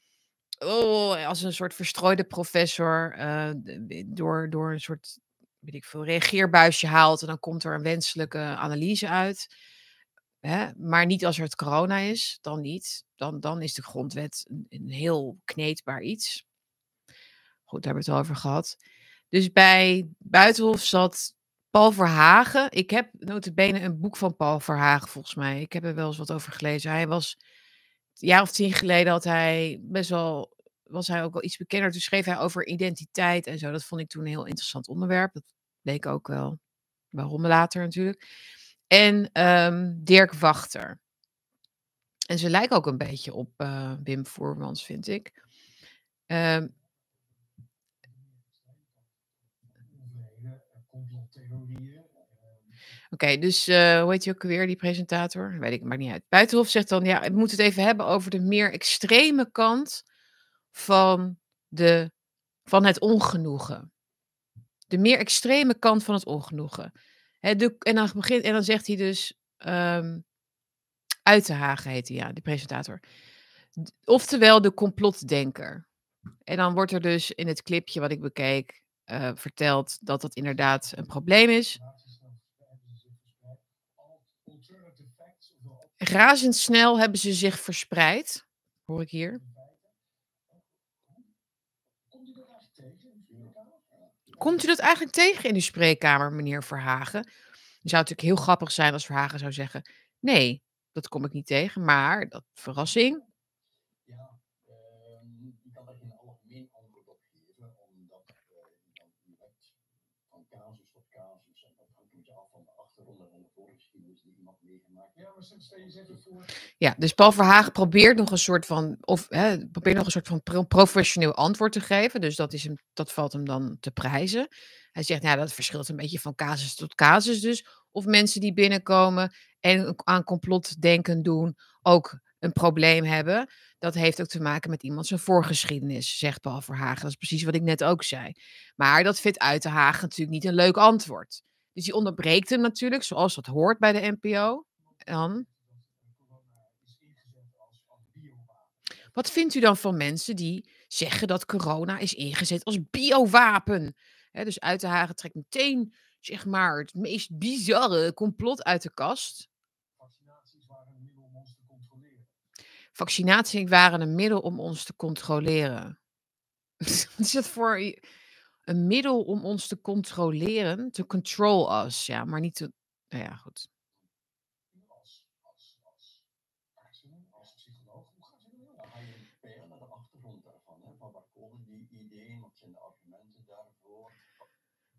Speaker 1: oh, als een soort verstrooide professor uh, door, door een soort, weet ik veel, reageerbuisje haalt en dan komt er een wenselijke analyse uit. Hè? Maar niet als er het corona is, dan niet. Dan, dan is de grondwet een, heel kneedbaar iets. Goed, daar hebben we het al over gehad. Dus bij Buitenhof zat Paul Verhagen. Ik heb notabene een boek van Paul Verhagen, volgens mij. Ik heb er wel eens wat over gelezen. Hij was, jaar of tien geleden had hij best wel, was hij ook wel iets bekender. Toen schreef hij over identiteit en zo. Dat vond ik toen een heel interessant onderwerp. Dat bleek ook wel waarom later natuurlijk. En um, Dirk Wachter. En ze lijken ook een beetje op uh, Wim Voermans, vind ik. Um, complottheorieën. Oké, dus uh, hoe heet je ook weer, die presentator? Weet ik, maakt niet uit. Buitenhof zegt dan, ja, we moeten het even hebben over de meer extreme kant van, de, van het ongenoegen. De meer extreme kant van het ongenoegen. En, dan begint, en dan zegt hij dus, um, uit te hagen heet hij, ja, die presentator. Oftewel de complotdenker. En dan wordt er dus in het clipje wat ik bekeek, uh, vertelt dat dat inderdaad een probleem is. Razendsnel hebben ze zich verspreid, hoor ik hier. Komt u dat eigenlijk tegen in uw spreekkamer, meneer Verhagen? Het zou natuurlijk heel grappig zijn als Verhagen zou zeggen: Nee, dat kom ik niet tegen, maar dat verrassing. Ja, dus Paul Verhagen probeert nog een soort van, of hè, probeert nog een soort van professioneel antwoord te geven. Dus dat, is hem, dat valt hem dan te prijzen. Hij zegt, nou, dat verschilt een beetje van casus tot casus dus. Of mensen die binnenkomen en aan complotdenken doen, ook een probleem hebben, dat heeft ook te maken met iemand zijn voorgeschiedenis, zegt Paul Verhagen. Dat is precies wat ik net ook zei. Maar dat vindt Uitenhagen natuurlijk niet een leuk antwoord. Dus hij onderbreekt hem natuurlijk, zoals dat hoort bij de NPO. Dan. Wat vindt u dan van mensen die zeggen dat corona is ingezet als biowapen? Dus Uitenhagen trekt meteen zeg maar, het meest bizarre complot uit de kast.
Speaker 2: Vaccinaties waren een middel om ons te controleren.
Speaker 1: Vaccinaties waren een middel om ons te controleren. *laughs* Wat is dat voor een middel om ons te controleren? To control us, ja, maar niet te. Nou ja, goed.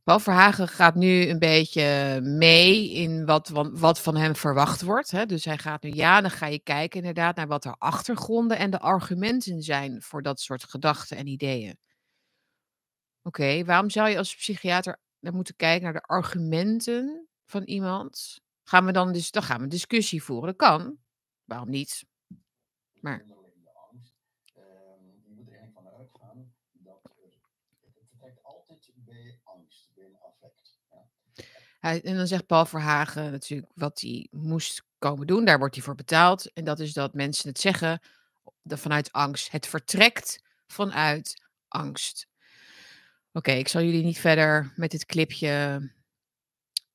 Speaker 1: Paul Verhagen gaat nu een beetje mee in wat, wat van hem verwacht wordt. Hè? Dus hij gaat nu, ja, dan ga je kijken inderdaad naar wat er achtergronden en de argumenten zijn voor dat soort gedachten en ideeën. Oké, waarom zou je als psychiater naar moeten kijken naar de argumenten van iemand? Gaan we dan dus, dan gaan we een discussie voeren. Dat kan. Waarom niet? Maar-
Speaker 3: De onderliggende angst. je moet eigenlijk van uitgaan dat het vertrekt altijd bij angst, bij een affect. Ja.
Speaker 1: Hij, en dan zegt Paul Verhagen natuurlijk wat hij moest komen doen. Daar wordt hij voor betaald. En dat is dat mensen het zeggen de- vanuit angst. Het vertrekt vanuit angst. Oké, ik zal jullie niet verder met dit clipje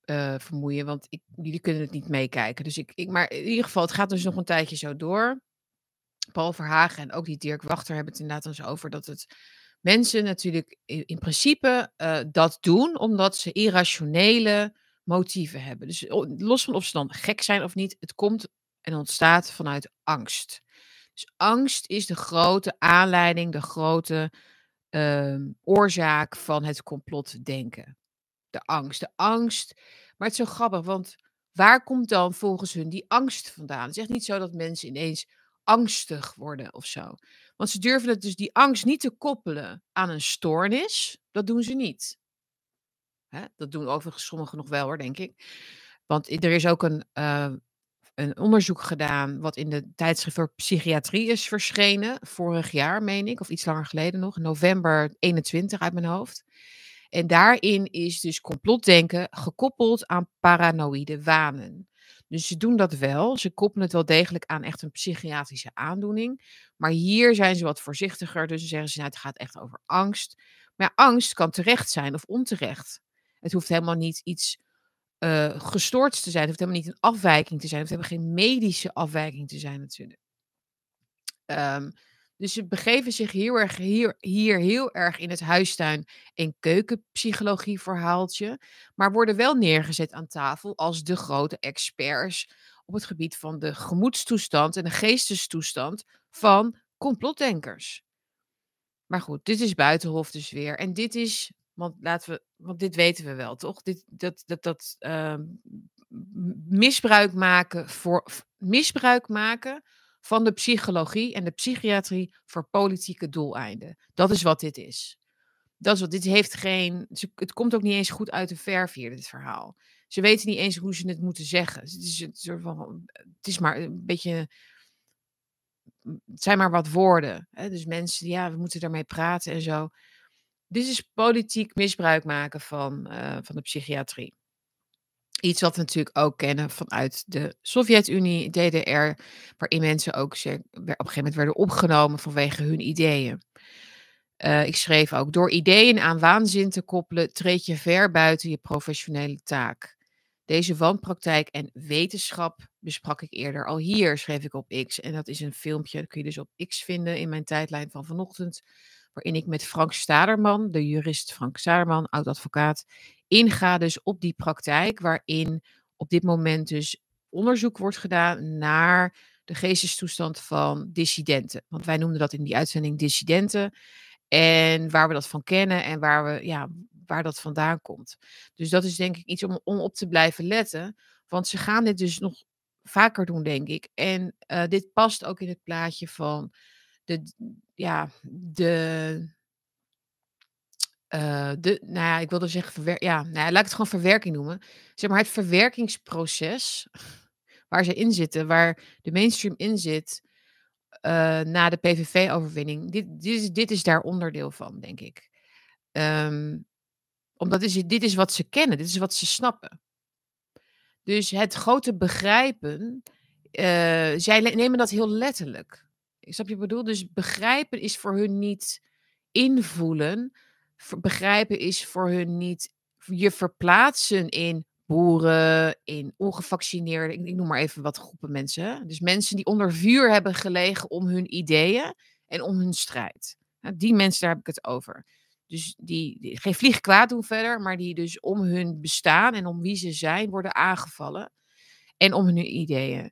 Speaker 1: eh, vermoeien, want ik, jullie kunnen het niet meekijken. Dus ik, maar in ieder geval, het gaat dus nog een tijdje zo door. Paul Verhagen en ook die Dirk Wachter hebben het inderdaad eens over dat het mensen natuurlijk in, in principe eh, dat doen omdat ze irrationele motieven hebben. Dus los van of ze dan gek zijn of niet, het komt en ontstaat vanuit angst. Dus angst is de grote aanleiding, de grote ehm, oorzaak van het complotdenken. De angst, de angst. Maar het is zo grappig, want waar komt dan volgens hun die angst vandaan? Het is echt niet zo dat mensen ineens angstig worden of zo. Want ze durven het dus die angst niet te koppelen aan een stoornis. Dat doen ze niet. Hè? Dat doen overigens sommigen nog wel hoor, denk ik. Want er is ook een, eh, een onderzoek gedaan wat in de tijdschrift voor psychiatrie is verschenen. Vorig jaar, meen ik, of iets langer geleden nog. November 21 uit mijn hoofd. En daarin is dus complotdenken gekoppeld aan paranoïde wanen. Dus ze doen dat wel. Ze koppelen het wel degelijk aan echt een psychiatrische aandoening. Maar hier zijn ze wat voorzichtiger. Dus ze zeggen ze, nou, het gaat echt over angst. Maar angst kan terecht zijn of onterecht. Het hoeft helemaal niet iets eh gestoords te zijn. Het hoeft helemaal niet een afwijking te zijn. Het hoeft helemaal geen medische afwijking te zijn natuurlijk. Ehm, dus ze begeven zich heel erg hier, hier heel erg in het huistuin- en keukenpsychologie verhaaltje. Maar worden wel neergezet aan tafel als de grote experts op het gebied van de gemoedstoestand en de geestestoestand van complotdenkers. Maar goed, dit is buitenhof dus weer. En dit is, want laten we, want dit weten we wel, toch? Dit, dat, dat, dat ehm, misbruik maken voor misbruik maken van de psychologie en de psychiatrie voor politieke doeleinden. Dat is wat dit is. Dat is wat dit heeft geen. Het komt ook niet eens goed uit de verf hier, dit verhaal. Ze weten niet eens hoe ze het moeten zeggen. Het is, het soort van, het is maar een beetje. Het zijn maar wat woorden. Hè? Dus mensen, ja, we moeten daarmee praten en zo. Dit is politiek misbruik maken van, eh, van de psychiatrie. Iets wat we natuurlijk ook kennen vanuit de Sovjet-Unie, DDR, waarin mensen ook op een gegeven moment werden opgenomen vanwege hun ideeën. Eh, ik schreef ook, door ideeën aan waanzin te koppelen, treed je ver buiten je professionele taak. Deze wanpraktijk en wetenschap besprak ik eerder al hier, schreef ik op X. En dat is een filmpje, dat kun je dus op X vinden in mijn tijdlijn van vanochtend, waarin ik met Frank Staderman, de jurist Frank Staderman, oud-advocaat, inga dus op die praktijk waarin op dit moment dus onderzoek wordt gedaan naar de geestestoestand van dissidenten. Want wij noemden dat in die uitzending dissidenten. En waar we dat van kennen en waar, we, ja, waar dat vandaan komt. Dus dat is denk ik iets om, om op te blijven letten. Want ze gaan dit dus nog vaker doen, denk ik. En eh, dit past ook in het plaatje van de, ja, de, eh, de, nou ja, ik wilde zeggen, ja, nou ja, laat ik het gewoon verwerking noemen. Zeg maar het verwerkingsproces *laughs* waar ze in zitten, waar de mainstream in zit, eh, na de PVV-overwinning. Dit, dit, is, dit is daar onderdeel van, denk ik. Ehm, omdat is, dit is wat ze kennen, dit is wat ze snappen. Dus het grote begrijpen, eh, zij nemen dat heel letterlijk. Snap je bedoel? Dus begrijpen is voor hun niet invoelen. Begrijpen is voor hun niet je verplaatsen in boeren, in ongevaccineerden. Ik, noem maar even wat groepen mensen. Dus mensen die onder vuur hebben gelegen om hun ideeën en om hun strijd. Nou, die mensen, daar heb ik het over. Dus die, die geen vlieg kwaad doen verder, maar die dus om hun bestaan en om wie ze zijn worden aangevallen. En om hun ideeën.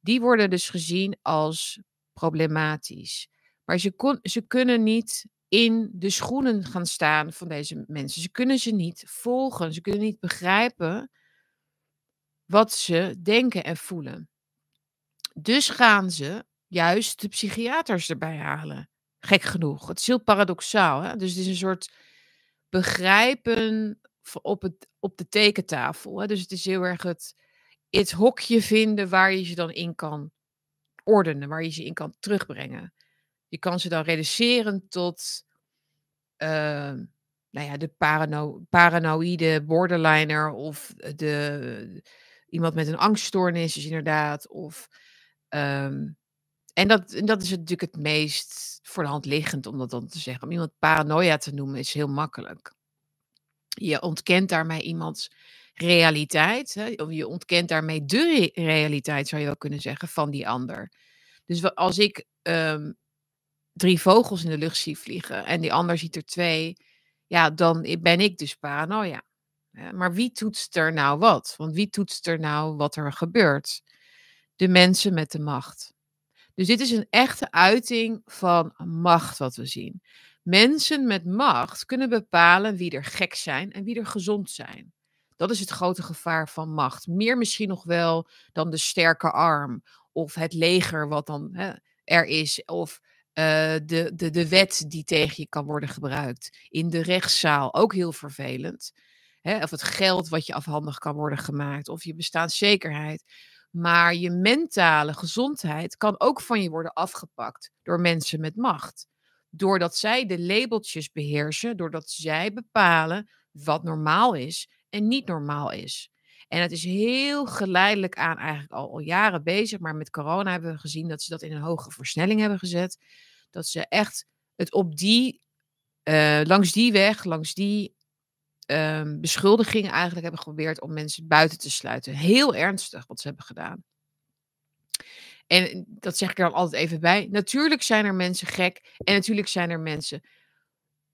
Speaker 1: Die worden dus gezien als problematisch. Maar ze, kon, ze kunnen niet in de schoenen gaan staan van deze mensen. Ze kunnen ze niet volgen. Ze kunnen niet begrijpen wat ze denken en voelen. Dus gaan ze juist de psychiaters erbij halen. Gek genoeg. Het is heel paradoxaal. Hè? Dus het is een soort begrijpen op, het, op de tekentafel. Hè? Dus het is heel erg het, het hokje vinden waar je ze dan in kan ordenen, waar je ze in kan terugbrengen. Je kan ze dan reduceren tot ehm, nou ja, de parano paranoïde borderliner of de, iemand met een angststoornis, is inderdaad. Of, ehm, en, dat, dat is natuurlijk het meest voor de hand liggend om dat dan te zeggen. Om iemand paranoia te noemen is heel makkelijk. Je ontkent daarmee iemands realiteit. Hè? Je ontkent daarmee de re- realiteit, zou je wel kunnen zeggen, van die ander. Dus als ik ehm, drie vogels in de lucht zie vliegen en die ander ziet er twee, ja, dan ben ik dus paranoia. Maar wie toetst er nou wat? Want wie toetst er nou wat er gebeurt? De mensen met de macht. Dus dit is een echte uiting van macht wat we zien. Mensen met macht kunnen bepalen wie er gek zijn en wie er gezond zijn. Dat is het grote gevaar van macht. Meer misschien nog wel dan de sterke arm of het leger wat dan hè, er is of eh, de, de, de wet die tegen je kan worden gebruikt. In de rechtszaal ook heel vervelend. Hè, of het geld wat je afhandig kan worden gemaakt of je bestaanszekerheid. Maar je mentale gezondheid kan ook van je worden afgepakt door mensen met macht. Doordat zij de labeltjes beheersen, doordat zij bepalen wat normaal is en niet normaal is. En het is heel geleidelijk aan eigenlijk al, jaren bezig, maar met corona hebben we gezien dat ze dat in een hoge versnelling hebben gezet. Dat ze echt het op die, eh, langs die weg, langs die ehm, beschuldigingen eigenlijk hebben geprobeerd om mensen buiten te sluiten. Heel ernstig wat ze hebben gedaan. En dat zeg ik er dan altijd even bij. Natuurlijk zijn er mensen gek en natuurlijk zijn er mensen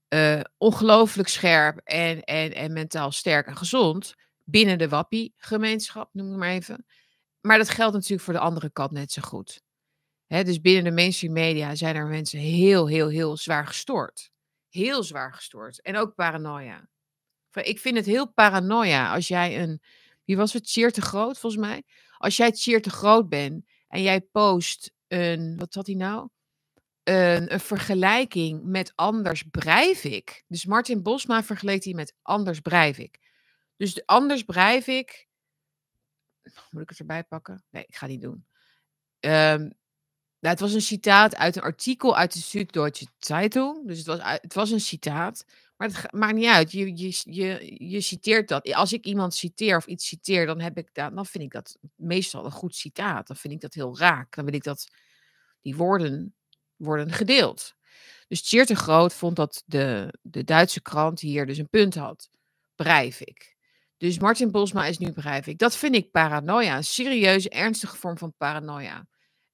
Speaker 1: eh, ongelooflijk scherp en, en, en mentaal sterk en gezond binnen de wappie-gemeenschap, noem ik maar even. Maar dat geldt natuurlijk voor de andere kant net zo goed. Dus binnen de mainstream media zijn er mensen heel, heel, heel zwaar gestoord. Heel zwaar gestoord. En ook paranoia. Ik vind het heel paranoia als jij een. Wie was het? Cheer te groot, volgens mij. Als jij cheer te groot bent en jij post een. Wat had hij nou? Een, vergelijking met Anders Breivik. Dus Martin Bosma vergeleek hij met Anders Breivik. Dus de Anders Breivik. Moet ik het erbij pakken? Nee, ik ga het niet doen. Ehm, nou, het was een citaat uit een artikel uit de Süddeutsche Zeitung. Dus het was, het was een citaat. Maar het maakt niet uit. Je, je, je, je citeert dat. Als ik iemand citeer of iets citeer, dan, heb ik dat, dan vind ik dat meestal een goed citaat. Dan vind ik dat heel raak. Dan wil ik dat die woorden worden gedeeld. Dus Tjeerd de Groot vond dat de, de Duitse krant hier dus een punt had. Breivik. Dus Martin Bosma is nu Breivik. Dat vind ik paranoia. Een serieuze, ernstige vorm van paranoia.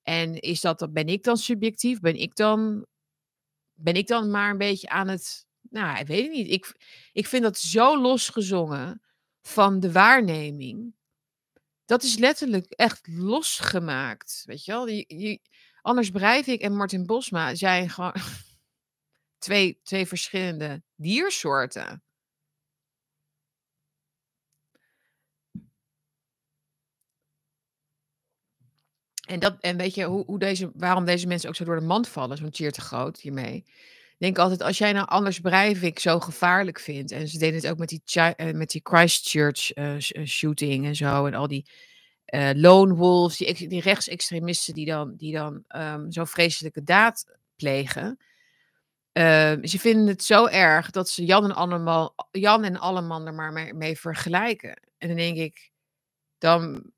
Speaker 1: En is dat, ben ik dan subjectief? Ben ik dan, ben ik dan maar een beetje aan het. Nou, ik weet het niet. Ik, ik vind dat zo losgezongen van de waarneming. Dat is letterlijk echt losgemaakt. Weet je wel? Je, Anders Breivik en Martin Bosma zijn gewoon *laughs* twee, twee verschillende diersoorten. En, dat, en weet je hoe, hoe deze, waarom deze mensen ook zo door de mand vallen, zo'n cheer te groot hiermee? Ik denk altijd, als jij nou Anders Breivik zo gevaarlijk vindt, en ze deden het ook met die, eh, met die Christchurch eh, eh, shooting en zo, en al die eh, lone wolves, die, die rechtsextremisten die dan, die dan ehm, zo'n vreselijke daad plegen. Ehm, ze vinden het zo erg dat ze Jan en, allemaal, Jan en Alleman er maar mee, mee vergelijken. En dan denk ik, dan,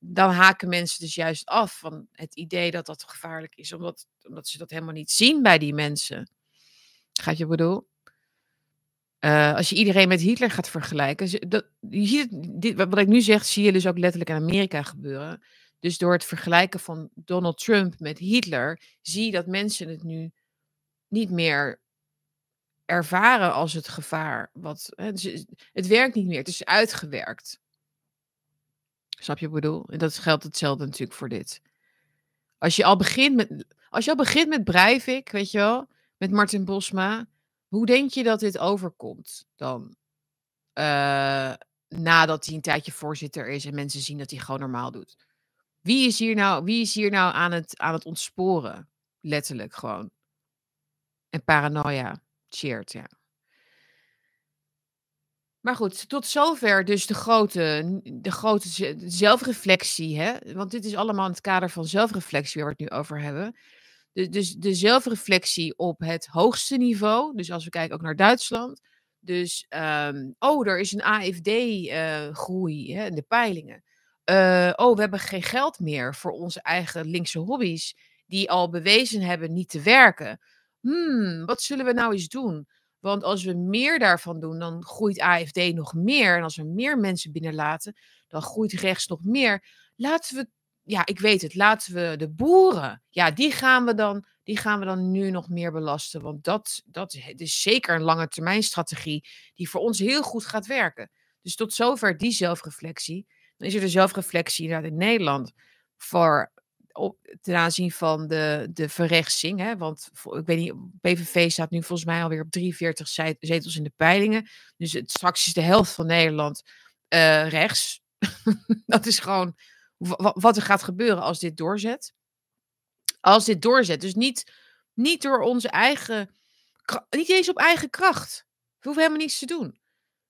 Speaker 1: dan haken mensen dus juist af van het idee dat dat gevaarlijk is, omdat, omdat ze dat helemaal niet zien bij die mensen. Gaat je bedoel? Eh, als je iedereen met Hitler gaat vergelijken. Dat, je dit, wat ik nu zeg, zie je dus ook letterlijk in Amerika gebeuren. Dus door het vergelijken van Donald Trump met Hitler, zie je dat mensen het nu niet meer ervaren als het gevaar. Wat, het werkt niet meer, het is uitgewerkt. Snap je wat ik bedoel? En dat geldt hetzelfde natuurlijk voor dit. Als je al begint met, als je al begint met Breivik, weet je wel, met Martin Bosma, hoe denk je dat dit overkomt dan? Eh, nadat hij een tijdje voorzitter is en mensen zien dat hij gewoon normaal doet. Wie is hier nou, wie is hier nou aan, het, aan het ontsporen? Letterlijk gewoon. En paranoia. Cheert, ja. Maar goed, tot zover dus de grote, de grote ze- zelfreflectie. Hè? Want dit is allemaal in het kader van zelfreflectie waar we het nu over hebben. Dus, dus de zelfreflectie op het hoogste niveau. Dus als we kijken ook naar Duitsland. Dus, ehm, oh, er is een AFD-groei hè, in de peilingen. Eh, oh, we hebben geen geld meer voor onze eigen linkse hobby's. Die al bewezen hebben niet te werken. Hmm, wat zullen we nou eens doen? Want als we meer daarvan doen, dan groeit AFD nog meer. En als we meer mensen binnenlaten, dan groeit rechts nog meer. Laten we, ja, ik weet het, laten we de boeren, ja, die gaan we dan, die gaan we dan nu nog meer belasten. Want dat, dat is- zeker een lange termijn strategie die voor ons heel goed gaat werken. Dus tot zover die zelfreflectie. Dan is er de zelfreflectie inderdaad in Nederland voor ten aanzien van de, de verrechtsing. Hè? Want ik weet niet, PVV staat nu volgens mij alweer op 43 zet- zetels in de peilingen. Dus het, straks is de helft van Nederland eh, rechts. *laughs* dat is gewoon wat er gaat gebeuren als dit doorzet. Als dit doorzet. Dus niet, niet door onze eigen. Niet eens op eigen kracht. We hoeven helemaal niets te doen.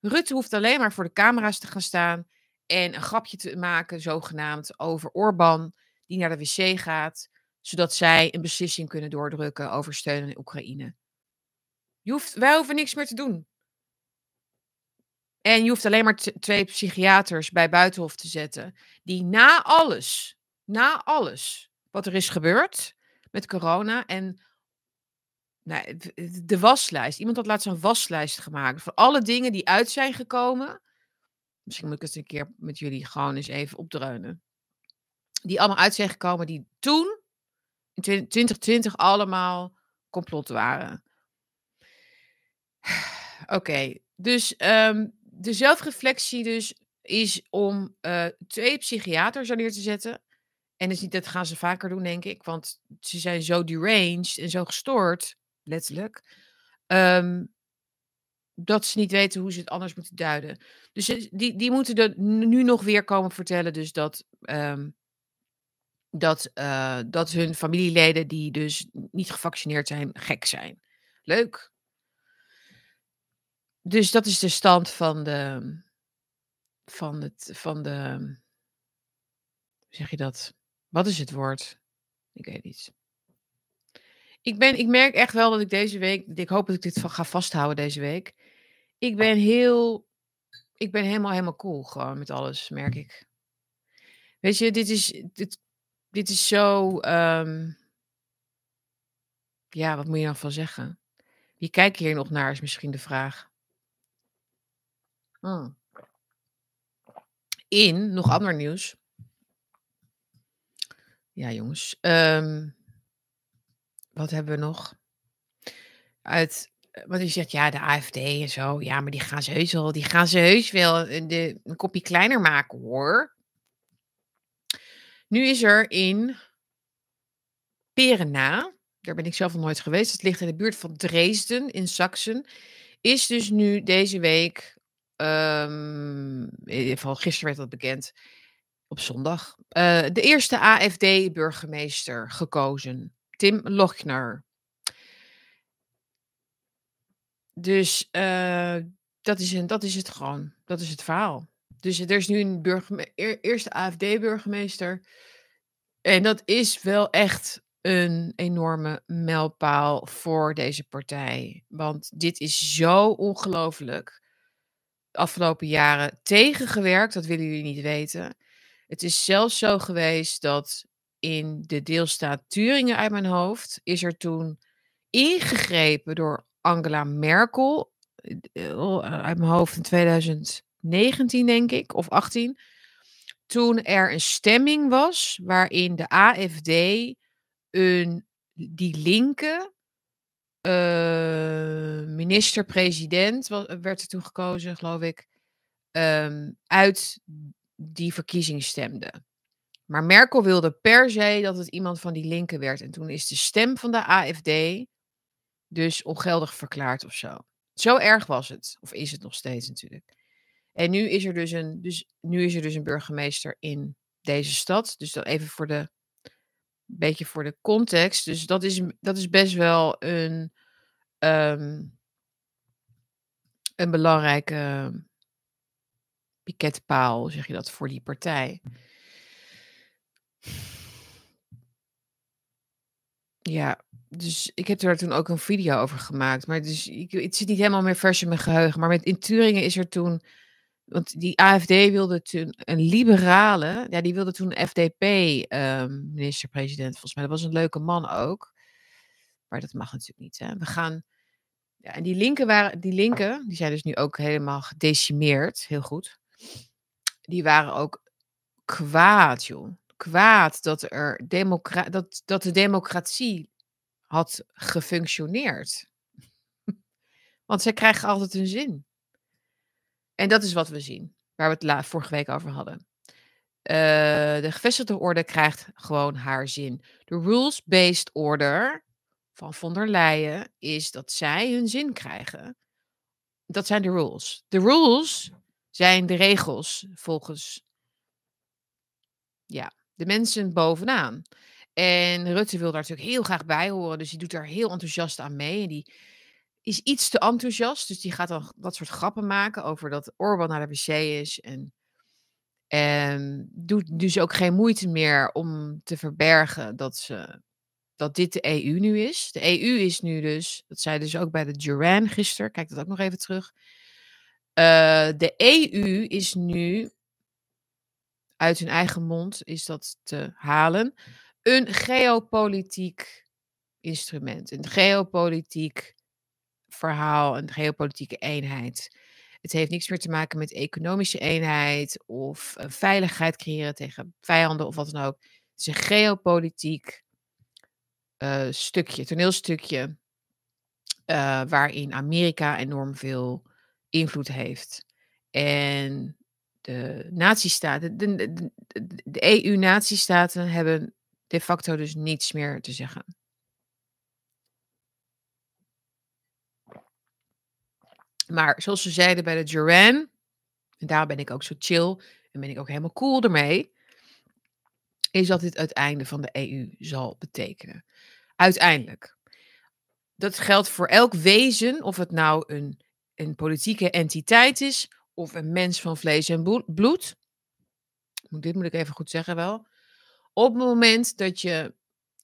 Speaker 1: Rutte hoeft alleen maar voor de camera's te gaan staan. En een grapje te maken, zogenaamd, over Orbán die naar de wc gaat, zodat zij een beslissing kunnen doordrukken over steun aan Oekraïne. Je hoeft, wij hoeven niks meer te doen. En je hoeft alleen maar twee psychiaters bij Buitenhof te zetten, die na alles, na alles wat er is gebeurd met corona en nou, de waslijst, iemand had laatst een waslijst gemaakt van alle dingen die uit zijn gekomen. Misschien moet ik het een keer met jullie gewoon eens even opdreunen die allemaal uit zijn gekomen die toen, in 2020, allemaal complot waren. *sighs* Oké, dus ehm, de zelfreflectie dus is om eh, twee psychiaters er neer te zetten. En is niet, dat gaan ze vaker doen, denk ik, want ze zijn zo deranged en zo gestoord, letterlijk, ehm, dat ze niet weten hoe ze het anders moeten duiden. Dus die, die moeten er nu nog weer komen vertellen, dus dat ehm, dat, eh, dat hun familieleden die dus niet gevaccineerd zijn, gek zijn. Leuk. Dus dat is de stand van de. Van het. Van de. Hoe zeg je dat? Wat is het woord? Ik weet niet. Ik, ben, ik merk echt wel dat ik deze week. Ik hoop dat ik dit van ga vasthouden deze week. Ik ben heel. Ik ben helemaal, helemaal cool gewoon met alles, merk ik. Weet je, dit is. Dit, dit is zo. ehm, ja, wat moet je nou van zeggen? Wie kijkt hier nog naar, is misschien de vraag. Hmm. In, nog ander nieuws. Ja, jongens. ehm, wat hebben we nog? Uit, eh, want je zegt, ja, de AFD en zo. Ja, maar die gaan ze heus wel, die gaan ze heus wel een, de, een kopje kleiner maken, hoor. Nu is er in Perena, daar ben ik zelf nog nooit geweest. Het ligt in de buurt van Dresden in Sachsen. Is dus nu deze week, ehm, in ieder geval gisteren werd dat bekend, op zondag, eh, de eerste AFD-burgemeester gekozen. Tim Lochner. Dus eh, dat, is een, dat is het gewoon. Dat is het verhaal. Dus er is nu een eer- eerste AFD-burgemeester. En dat is wel echt een enorme mijlpaal voor deze partij. Want dit is zo ongelooflijk. Afgelopen jaren tegengewerkt, dat willen jullie niet weten. Het is zelfs zo geweest dat in de deelstaat Turingen uit mijn hoofd is er toen ingegrepen door Angela Merkel. eh, Uit mijn hoofd in 2019, denk ik, of 18. Toen er een stemming was waarin de AFD een, die linke eh, minister-president werd er toen gekozen, geloof ik, ehm, uit die verkiezing stemde. Maar Merkel wilde per se dat het iemand van die linken werd. En toen is de stem van de AFD dus ongeldig verklaard of zo. Zo erg was het. Of is het nog steeds natuurlijk. En nu is er dus een, dus, nu is er dus een burgemeester in deze stad. Dus dat even voor de beetje voor de context. Dus dat is, dat is best wel een, ehm, een belangrijke piketpaal, zeg je dat, voor die partij. Ja, dus ik heb er toen ook een video over gemaakt. Maar dus, ik, het zit niet helemaal meer vers in mijn geheugen. Maar met, in Turingen is er toen. Want die AFD wilde toen een liberale. Ja, die wilde toen FDP-minister-president. volgens mij. Dat was een leuke man ook. Maar dat mag natuurlijk niet. Hè. We gaan. Ja, en die linken waren. Die linken, die zijn dus nu ook helemaal gedecimeerd. Heel goed. Die waren ook kwaad, joh. Kwaad dat, er democra dat, dat de democratie had gefunctioneerd. *laughs* Want zij krijgen altijd hun zin. En dat is wat we zien, waar we het vorige week over hadden. Eh, de gevestigde orde krijgt gewoon haar zin. De rules-based order van von der Leyen is dat zij hun zin krijgen. Dat zijn de rules. De rules zijn de regels volgens ja, de mensen bovenaan. En Rutte wil daar natuurlijk heel graag bij horen, dus die doet daar heel enthousiast aan mee. En die is iets te enthousiast, dus die gaat dan dat soort grappen maken over dat Orbán naar de wc is. En, en doet dus ook geen moeite meer om te verbergen dat, ze, dat dit de EU nu is. De EU is nu dus, dat zei dus ook bij de Duran gisteren, kijk dat ook nog even terug. Eh, de EU is nu uit hun eigen mond is dat te halen. Een geopolitiek instrument, een geopolitiek verhaal, een geopolitieke eenheid. Het heeft niks meer te maken met economische eenheid of eh, veiligheid creëren tegen vijanden of wat dan ook. Het is een geopolitiek eh, stukje, toneelstukje, eh, waarin Amerika enorm veel invloed heeft. En de nazistaten, de, de, de- de EU-nazistaten hebben de facto dus niets meer te zeggen. Maar zoals ze zeiden bij de Duran, en daar ben ik ook zo chill en ben ik ook helemaal cool ermee, is dat dit het einde van de EU zal betekenen. Uiteindelijk. Dat geldt voor elk wezen, of het nou een, een politieke entiteit is of een mens van vlees en bloed. Dit moet ik even goed zeggen wel. Op het moment dat je,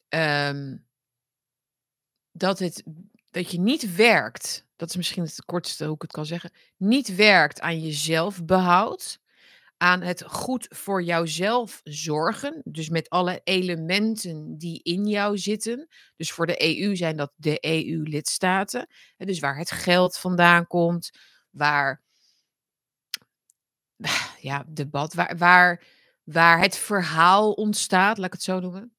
Speaker 1: ehm, dat het, dat je niet werkt, dat is misschien het kortste hoe ik het kan zeggen, niet werkt aan je zelfbehoud, aan het goed voor jouzelf zorgen, dus met alle elementen die in jou zitten. Dus voor de EU zijn dat de EU-lidstaten, dus waar het geld vandaan komt, waar *sighs* ja, debat, waar, waar, waar het verhaal ontstaat, laat ik het zo noemen.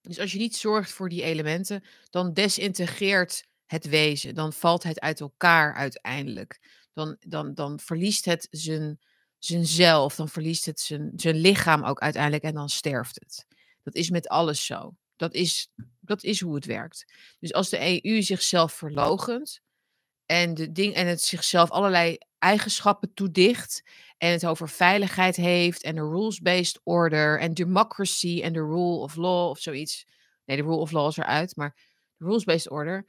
Speaker 1: Dus als je niet zorgt voor die elementen, dan desintegreert het wezen. Dan valt het uit elkaar uiteindelijk. Dan, dan, dan verliest het zijn, zijn zelf, dan verliest het zijn, zijn lichaam ook uiteindelijk en dan sterft het. Dat is met alles zo. Dat is, dat is hoe het werkt. Dus als de EU zichzelf verlogent en, de ding, en het zichzelf allerlei eigenschappen toedicht en het over veiligheid heeft en de rules-based order en democracy en de rule of law of zoiets. Nee, de rule of law is eruit, maar rules-based order.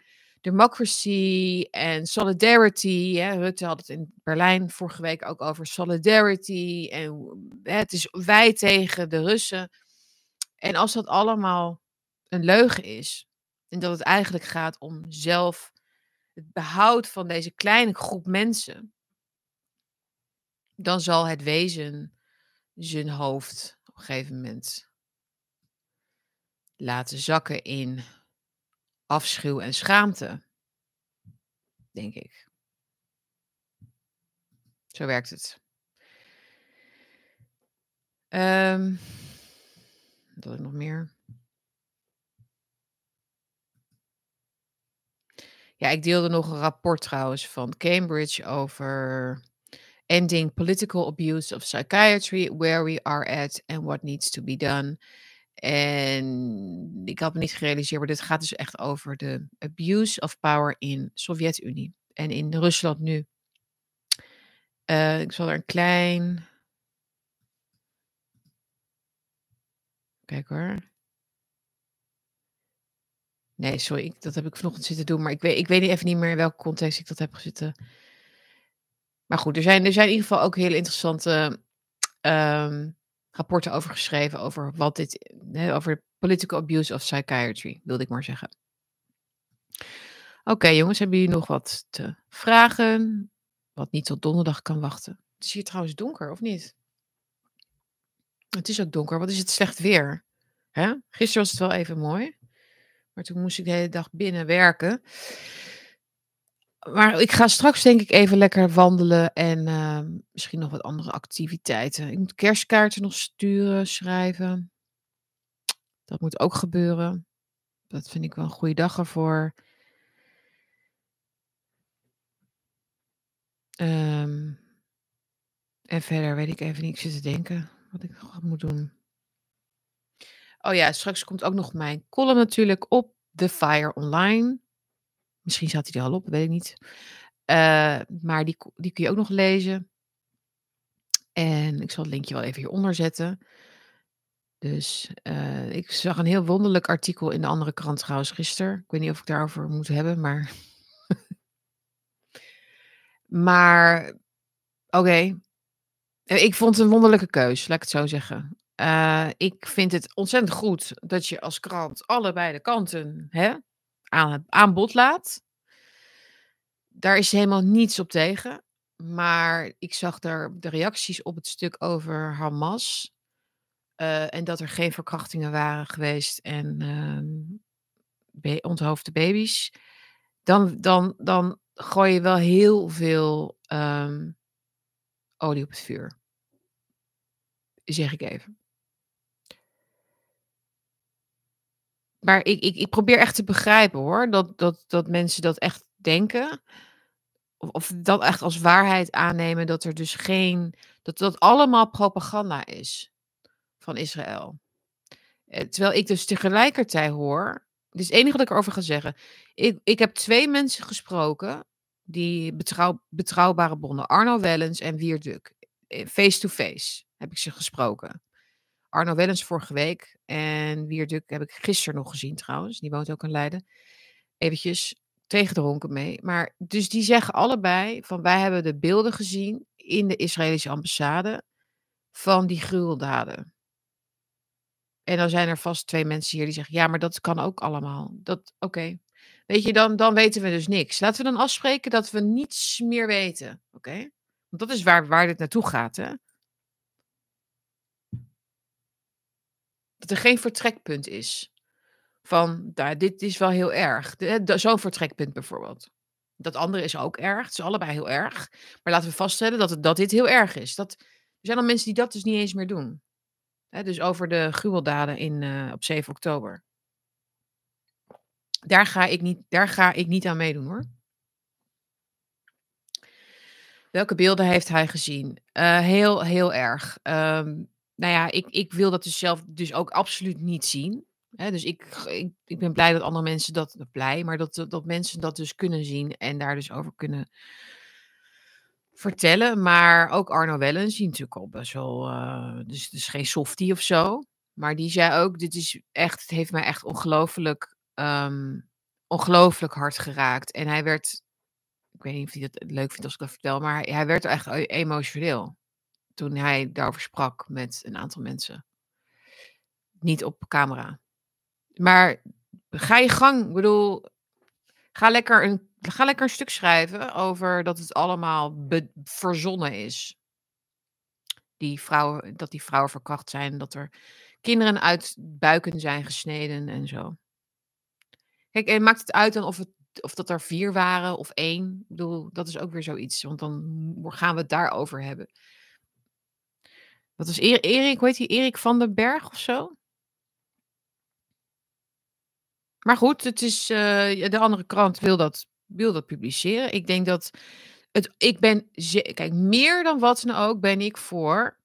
Speaker 1: Democracy en solidarity. Hè. Rutte had het in Berlijn vorige week ook over solidarity. En het is wij tegen de Russen. En als dat allemaal een leugen is, en dat het eigenlijk gaat om zelf het behoud van deze kleine groep mensen, dan zal het wezen zijn hoofd op een gegeven moment laten zakken in afschuw en schaamte. Denk ik. Zo werkt het. Um, wat ik nog meer? Ja, ik deelde nog een rapport trouwens van Cambridge over ending political abuse of psychiatry, where we are at and what needs to be done. En ik had me niet gerealiseerd, maar dit gaat dus echt over de abuse of power in Sovjet-Unie en in Rusland nu. Uh, ik zal er een klein. Kijk hoor. Nee, sorry, ik, dat heb ik vanochtend zitten doen, maar ik weet, ik weet even niet meer in welke context ik dat heb gezitten. Maar goed, er zijn, er zijn in ieder geval ook hele interessante um, rapporten over geschreven over wat dit, over political abuse of psychiatry, wilde ik maar zeggen. Oké jongens, hebben jullie nog wat te vragen? Wat niet tot donderdag kan wachten. Het is hier trouwens donker, of niet? Het is ook donker. Wat is het slecht weer? Hè? Gisteren was het wel even mooi. Maar toen moest ik de hele dag binnen werken. Maar ik ga straks denk ik even lekker wandelen en uh, misschien nog wat andere activiteiten. Ik moet kerstkaarten nog sturen, schrijven. Dat moet ook gebeuren. Dat vind ik wel een goede dag ervoor. Um, en verder weet ik even niet, ik zit te denken wat ik nog moet doen. Oh ja, straks komt ook nog mijn column natuurlijk op The Fire Online. Misschien zat hij er al op, weet ik niet. Uh, maar die, die kun je ook nog lezen. En ik zal het linkje wel even hieronder zetten. Dus uh, ik zag een heel wonderlijk artikel in de andere krant trouwens gisteren. Ik weet niet of ik daarover moet hebben, maar. *laughs* maar oké. Okay. Ik vond het een wonderlijke keus, laat ik het zo zeggen. Ik vind het ontzettend goed dat je als krant allebei de kanten hè, aan, bod laat. Daar is helemaal niets op tegen. Maar ik zag daar de reacties op het stuk over Hamas. Uh, en dat er geen verkrachtingen waren geweest en uh, onthoofde baby's. Dan, dan, dan gooi je wel heel veel um, olie op het vuur. Zeg ik even. Maar ik, ik, ik probeer echt te begrijpen hoor, dat, dat, dat mensen dat echt denken. Of, dat echt als waarheid aannemen dat er dus geen. dat dat allemaal propaganda is van Israël. Eh, terwijl ik dus tegelijkertijd hoor. Dit is het enige wat ik erover ga zeggen. Ik, ik heb twee mensen gesproken. die betrouw, betrouwbare bronnen. Arno Wellens en Wierduk. Face to face heb ik ze gesproken. Arno Wellens vorige week. En Wierduk heb ik gisteren nog gezien trouwens. Die woont ook in Leiden. Eventjes tegendronken mee. Maar dus die zeggen allebei van wij hebben de beelden gezien in de Israëlische ambassade van die gruweldaden. En dan zijn er vast twee mensen hier die zeggen ja, maar dat kan ook allemaal. Dat oké. Weet je, dan, dan weten we dus niks. Laten we dan afspreken dat we niets meer weten. Oké? Want dat is waar, waar dit naartoe gaat, hè? Dat er geen vertrekpunt is. Van, nou, dit is wel heel erg. Zo'n vertrekpunt bijvoorbeeld. Dat andere is ook erg. Het is allebei heel erg. Maar laten we vaststellen dat, dat dit heel erg is. Dat, er zijn al mensen die dat dus niet eens meer doen. dus over de gruweldaden in, uh, op 7 oktober. Daar ga, ik niet, daar ga ik niet aan meedoen hoor. Welke beelden heeft hij gezien? Uh, heel, heel erg. Um, nou ja, ik, ik wil dat dus zelf dus ook absoluut niet zien. Dus ik, ik, ik ben blij dat andere mensen dat, blij, maar dat, dat mensen dat dus kunnen zien en daar dus over kunnen vertellen. Maar ook Arno Wellens, die natuurlijk al best wel, uh, dus, dus geen softie of zo. Maar die zei ook, dit is echt, het heeft mij echt ongelooflijk um, ongelooflijk hard geraakt. En hij werd, ik weet niet of hij dat leuk vindt als ik dat vertel, maar hij, werd echt emotioneel toen hij daarover sprak met een aantal mensen. Niet op camera. Maar ga je gang. Ik bedoel, ga lekker een, ga lekker een stuk schrijven over dat het allemaal verzonnen is. Die vrouwen, dat die vrouwen verkracht zijn, dat er kinderen uit buiken zijn gesneden en zo. Kijk, maakt het uit dan of, het, of dat er vier waren of één? Ik bedoel, dat is ook weer zoiets, want dan gaan we het daarover hebben. Wat was Erik, hoe heet die? Erik van den Berg of zo? Maar goed, het is, eh, de andere krant wil dat, wil dat publiceren. Ik denk dat het, ik ben, kijk, meer dan wat dan ook ben ik voor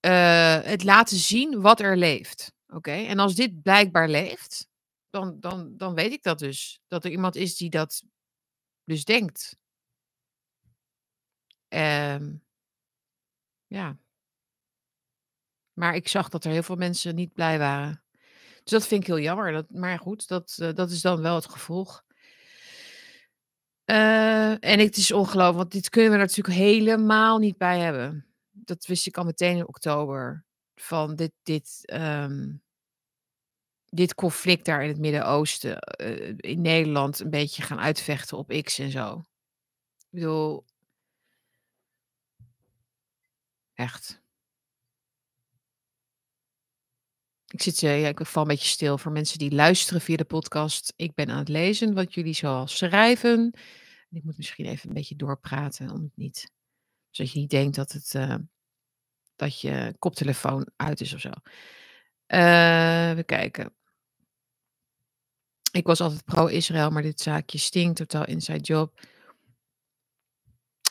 Speaker 1: eh, het laten zien wat er leeft. Oké, en als dit blijkbaar leeft, dan, dan, dan weet ik dat dus. Dat er iemand is die dat dus denkt. Ehm, ja. Maar ik zag dat er heel veel mensen niet blij waren. Dus dat vind ik heel jammer. Dat, maar goed, dat, eh, dat is dan wel het gevolg. Eh, en het is ongelooflijk, want dit kunnen we natuurlijk helemaal niet bij hebben. Dat wist ik al meteen in oktober. Van dit, dit, ehm, dit conflict daar in het Midden-Oosten, eh, in Nederland, een beetje gaan uitvechten op X en zo. Ik bedoel, echt. Ik zit, eh, ja, ik val een beetje stil voor mensen die luisteren via de podcast. Ik ben aan het lezen wat jullie zoal schrijven. En ik moet misschien even een beetje doorpraten, om het niet, zodat je niet denkt dat het, eh, dat je koptelefoon uit is of zo. Eh, even kijken. Ik was altijd pro-Israël, maar dit zaakje stinkt. Totaal inside job.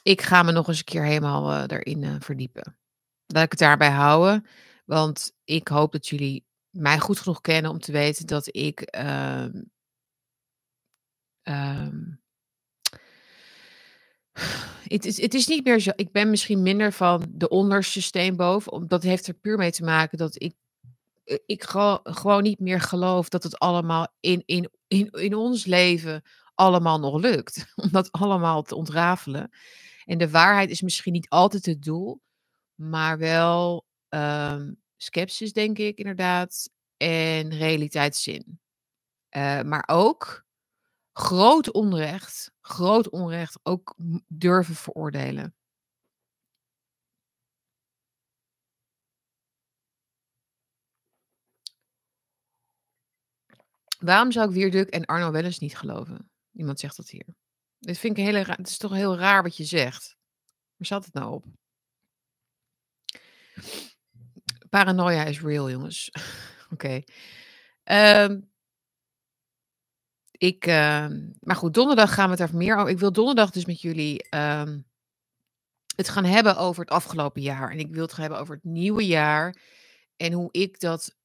Speaker 1: Ik ga me nog eens een keer helemaal erin verdiepen. Laat ik het daarbij houden. Want ik hoop dat jullie mij goed genoeg kennen om te weten dat ik. ehm, ehm, het, is, het is niet meer zo. Ik ben misschien minder van de onderste steen boven. Dat heeft er puur mee te maken dat ik. eh, Ik ge- gewoon niet meer geloof dat het allemaal in, in, in, in ons leven allemaal nog lukt. *laughs* Om dat allemaal te ontrafelen. En de waarheid is misschien niet altijd het doel, maar wel ehm sceptisch, denk ik inderdaad. En realiteitszin. Eh, maar ook groot onrecht, groot onrecht ook durven veroordelen. Waarom zou ik Wierduk en Arno Wellens niet geloven? Iemand zegt dat hier. Dit vind ik een hele Het is toch heel raar wat je zegt. Waar zat het nou op? Paranoia is real, jongens. *laughs* Oké. Ehm, ik, ehm, maar goed, donderdag gaan we het daar meer over. Ik wil donderdag dus met jullie ehm, het gaan hebben over het afgelopen jaar. En ik wil het gaan hebben over het nieuwe jaar. En hoe ik dat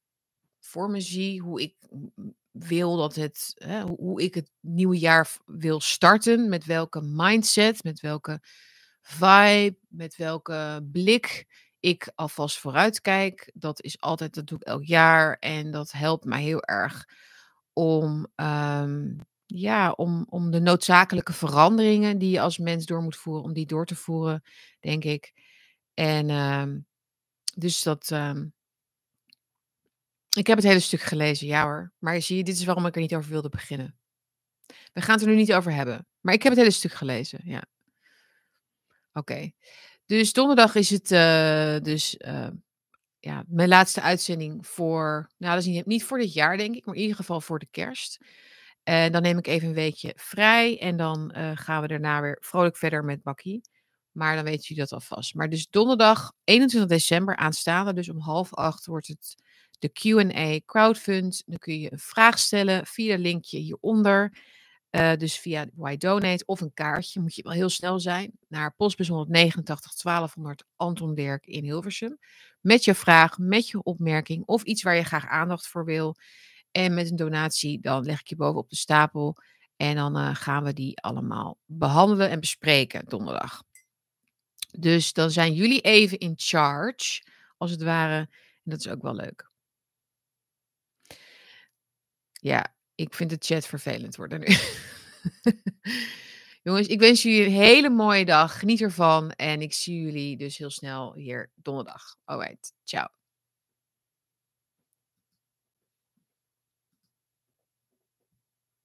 Speaker 1: voor me zie. Hoe ik wil dat het, hè, hoe, ik het nieuwe jaar wil starten. Met welke mindset, met welke vibe, met welke blik ik alvast vooruit kijk. Dat is altijd, dat doe ik elk jaar. En dat helpt mij heel erg om, ehm, ja, om, om de noodzakelijke veranderingen die je als mens door moet voeren, om die door te voeren, denk ik. En ehm, dus dat. ehm, ik heb het hele stuk gelezen, ja hoor. Maar zie je, dit is waarom ik er niet over wilde beginnen. We gaan het er nu niet over hebben. Maar ik heb het hele stuk gelezen, ja. Oké. Dus donderdag is het eh, dus eh, ja, mijn laatste uitzending voor, nou dat is niet, niet voor dit jaar denk ik, maar in ieder geval voor de kerst. En dan neem ik even een weekje vrij en dan eh, gaan we daarna weer vrolijk verder met Bakkie. Maar dan weten jullie dat alvast. Maar dus donderdag 21 december aanstaande, dus om half acht wordt het de Q&A crowdfund. Dan kun je een vraag stellen via het linkje hieronder. Eh, dus via Why Donate of een kaartje. Moet je wel heel snel zijn. Naar postbus 189 1200 Anton Dirk in Hilversum. Met je vraag, met je opmerking of iets waar je graag aandacht voor wil. En met een donatie, dan leg ik je bovenop de stapel. En dan eh, gaan we die allemaal behandelen en bespreken donderdag. Dus dan zijn jullie even in charge, als het ware. En dat is ook wel leuk. Ja, Ik vind de chat vervelend worden nu. *laughs* Jongens, ik wens jullie een hele mooie dag. Geniet ervan. En ik zie jullie dus heel snel hier donderdag. Alright, ciao.